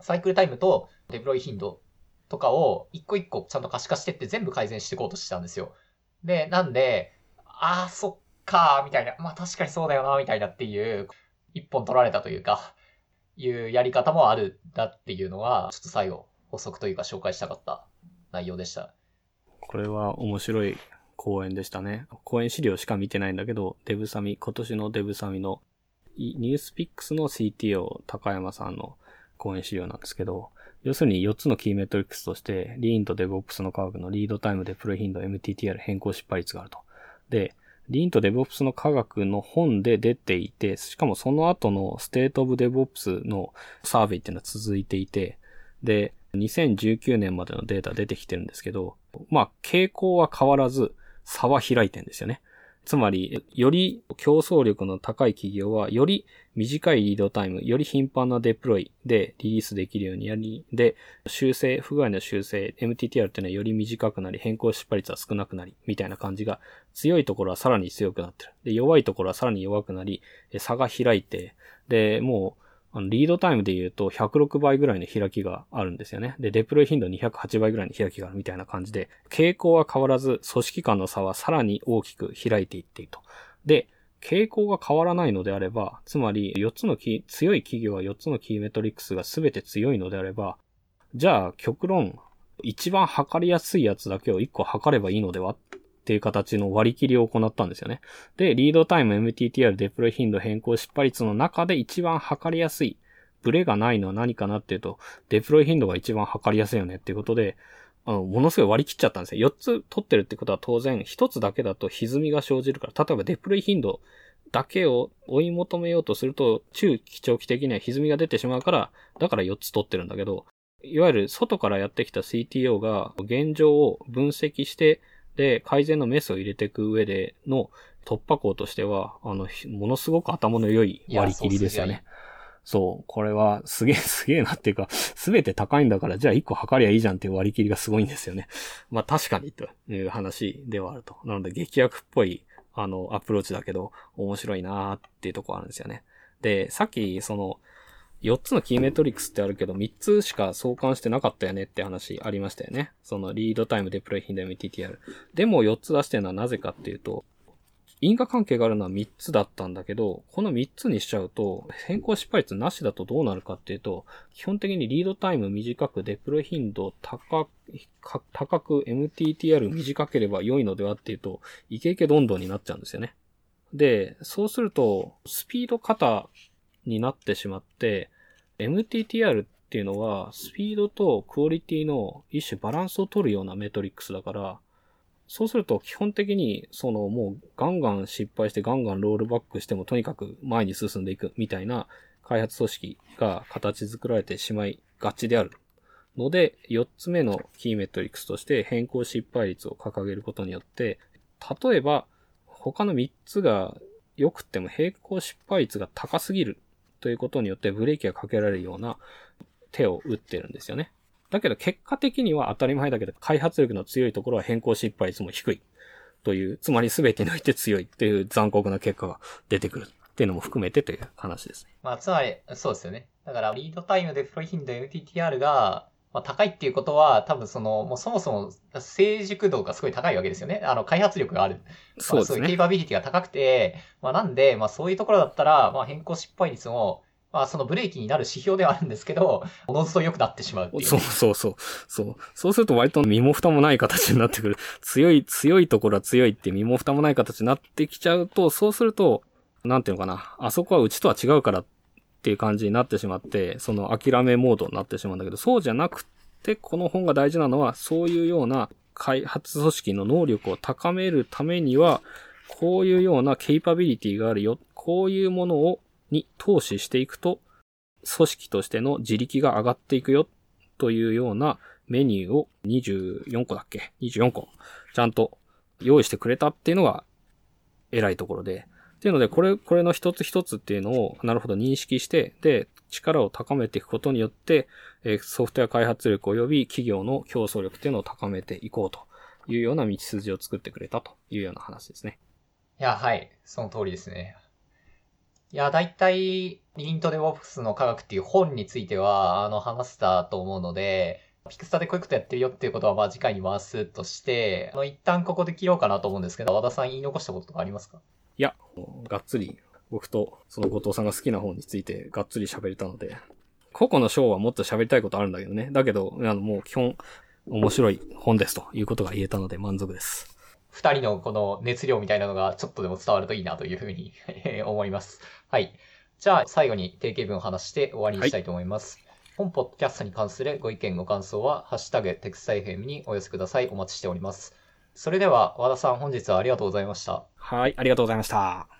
サイクルタイムとデプロイ頻度とかを一個一個ちゃんと可視化してって全部改善していこうとしてたんですよ。で、なんで、ああ、そっかー、みたいな。まあ確かにそうだよな、みたいなっていう、一本取られたというか、いうやり方もあるんだっていうのは、ちょっと最後、補足というか紹介したかった内容でした。これは面白い講演でしたね。講演資料しか見てないんだけど、デブサミ、今年のデブサミの、ニュースピックスの CTO 高山さんの講演資料なんですけど、要するに4つのキーメトリックスとして、リーンと DevOps の科学のリードタイム、デプロイ頻度、MTTR 変更失敗率があると。で、リーンと DevOps の科学の本で出ていて、しかもその後の State of DevOps のサーベイっていうのは続いていて、で、2019年までのデータ出てきてるんですけど、まあ、傾向は変わらず差は開いてるんですよね。つまり、より競争力の高い企業は、より短いリードタイム、より頻繁なデプロイでリリースできるようにやり、で、修正、不具合の修正、MTTR っていうのはより短くなり、変更失敗率は少なくなり、みたいな感じが、強いところはさらに強くなってる。で、弱いところはさらに弱くなり、差が開いて、で、もう、あの、リードタイムで言うと106倍ぐらいの開きがあるんですよね。で、デプロイ頻度208倍ぐらいの開きがあるみたいな感じで、傾向は変わらず、組織間の差はさらに大きく開いていっていると。で、傾向が変わらないのであれば、つまり4つのキー、強い企業は4つのキーメトリックスが全て強いのであれば、じゃあ極論、一番測りやすいやつだけを1個測ればいいのではっていう形の割り切りを行ったんですよね。で、リードタイム、MTTR、デプロイ頻度、変更失敗率の中で一番測りやすい、ブレがないのは何かなっていうと、デプロイ頻度が一番測りやすいよねっていうことで、あの、ものすごい割り切っちゃったんですよ。4つ取ってるってことは当然、1つだけだと歪みが生じるから、例えばデプロイ頻度だけを追い求めようとすると、中期長期的には歪みが出てしまうから、だから4つ取ってるんだけど、いわゆる外からやってきた CTO が現状を分析して、で、改善のメスを入れていく上での突破口としては、あの、ものすごく頭の良い割り切りですよね。そう、これはすげえ すげえなっていうか、すべて高いんだから、じゃあ1個測りゃいいじゃんっていう割り切りがすごいんですよね。まあ確かにという話ではあると。なので劇薬っぽい、あの、アプローチだけど、面白いなーっていうところあるんですよね。で、さっき、その、4つの key metrics ってあるけど、3つしか相関してなかったよねって話ありましたよね。そのリードタイム、デプロイ頻度、MTTR。でも4つ出してるのはなぜかっていうと、因果関係があるのは3つだったんだけど、この3つにしちゃうと、変更失敗率なしだとどうなるかっていうと、基本的にリードタイム短く、デプロイ頻度高く、高く MTTR 短ければ良いのではっていうと、イケイケどんどんになっちゃうんですよね。で、そうすると、スピード型になってしまって、MTTR っていうのは、スピードとクオリティの一種バランスを取るようなメトリックスだから、そうすると基本的に、そのもうガンガン失敗してガンガンロールバックしてもとにかく前に進んでいくみたいな開発組織が形作られてしまいがちである。ので、4つ目のキーメトリックスとして変更失敗率を掲げることによって、例えば他の3つが良くても変更失敗率が高すぎるということによってブレーキがかけられるような手を打ってるんですよね。だけど結果的には当たり前だけど、開発力の強いところは変更失敗率も低い。という、つまり全てにおいて強いっていう残酷な結果が出てくるっていうのも含めてという話ですね。まあ、つまり、そうですよね。だから、リードタイム、デプロイ頻度、MTTR が、まあ、高いっていうことは、多分その、もうそもそも成熟度がすごい高いわけですよね。あの、開発力がある。そうですね。まあ、そういうケイパビリティが高くて、まあ、なんで、まあ、そういうところだったら、まあ、変更失敗率も、まあ、そのブレーキになる指標ではあるんですけど、おのずと良くなってしまうっていう。そうそうそう。そう。そうすると割と身も蓋もない形になってくる。強い、強いところは強いって身も蓋もない形になってきちゃうと、そうすると、なんていうのかな。あそこはうちとは違うからっっていう感じになってしまって、その諦めモードになってしまうんだけど、そうじゃなくて、この本が大事なのは、そういうような開発組織の能力を高めるためには、こういうようなケイパビリティがあるよ。こういうものをに投資していくと、組織としての自力が上がっていくよというようなメニューを24個だっけ ?24 個。ちゃんと用意してくれたっていうのが偉いところで。っていうので、これ、これの一つ一つっていうのを、なるほど認識して、で、力を高めていくことによって、えソフトウェア開発力及び企業の競争力っていうのを高めていこうというような道筋を作ってくれたというような話ですね。いや、はい。その通りですね。いや、だいたい、リントデボプスの科学っていう本については、あの、話したと思うので、ピクスタでこういうことやってるよっていうことは、まあ次回に回すとして、あの、一旦ここで切ろうかなと思うんですけど、和田さん言い残したこととかありますか？いや、がっつり、僕とその後藤さんが好きな本についてがっつり喋れたので、個々の章はもっと喋りたいことあるんだけどね。だけど、あの、もう基本、面白い本ですということが言えたので満足です。二人のこの熱量みたいなのがちょっとでも伝わるといいなというふうに 思います。はい。じゃあ最後に定型文を話して終わりにしたいと思います。はい、本ポッドキャストに関するご意見ご感想は、ハッシュタグテクスタイフェムにお寄せください。お待ちしております。それでは和田さん本日はありがとうございました。はい、ありがとうございました。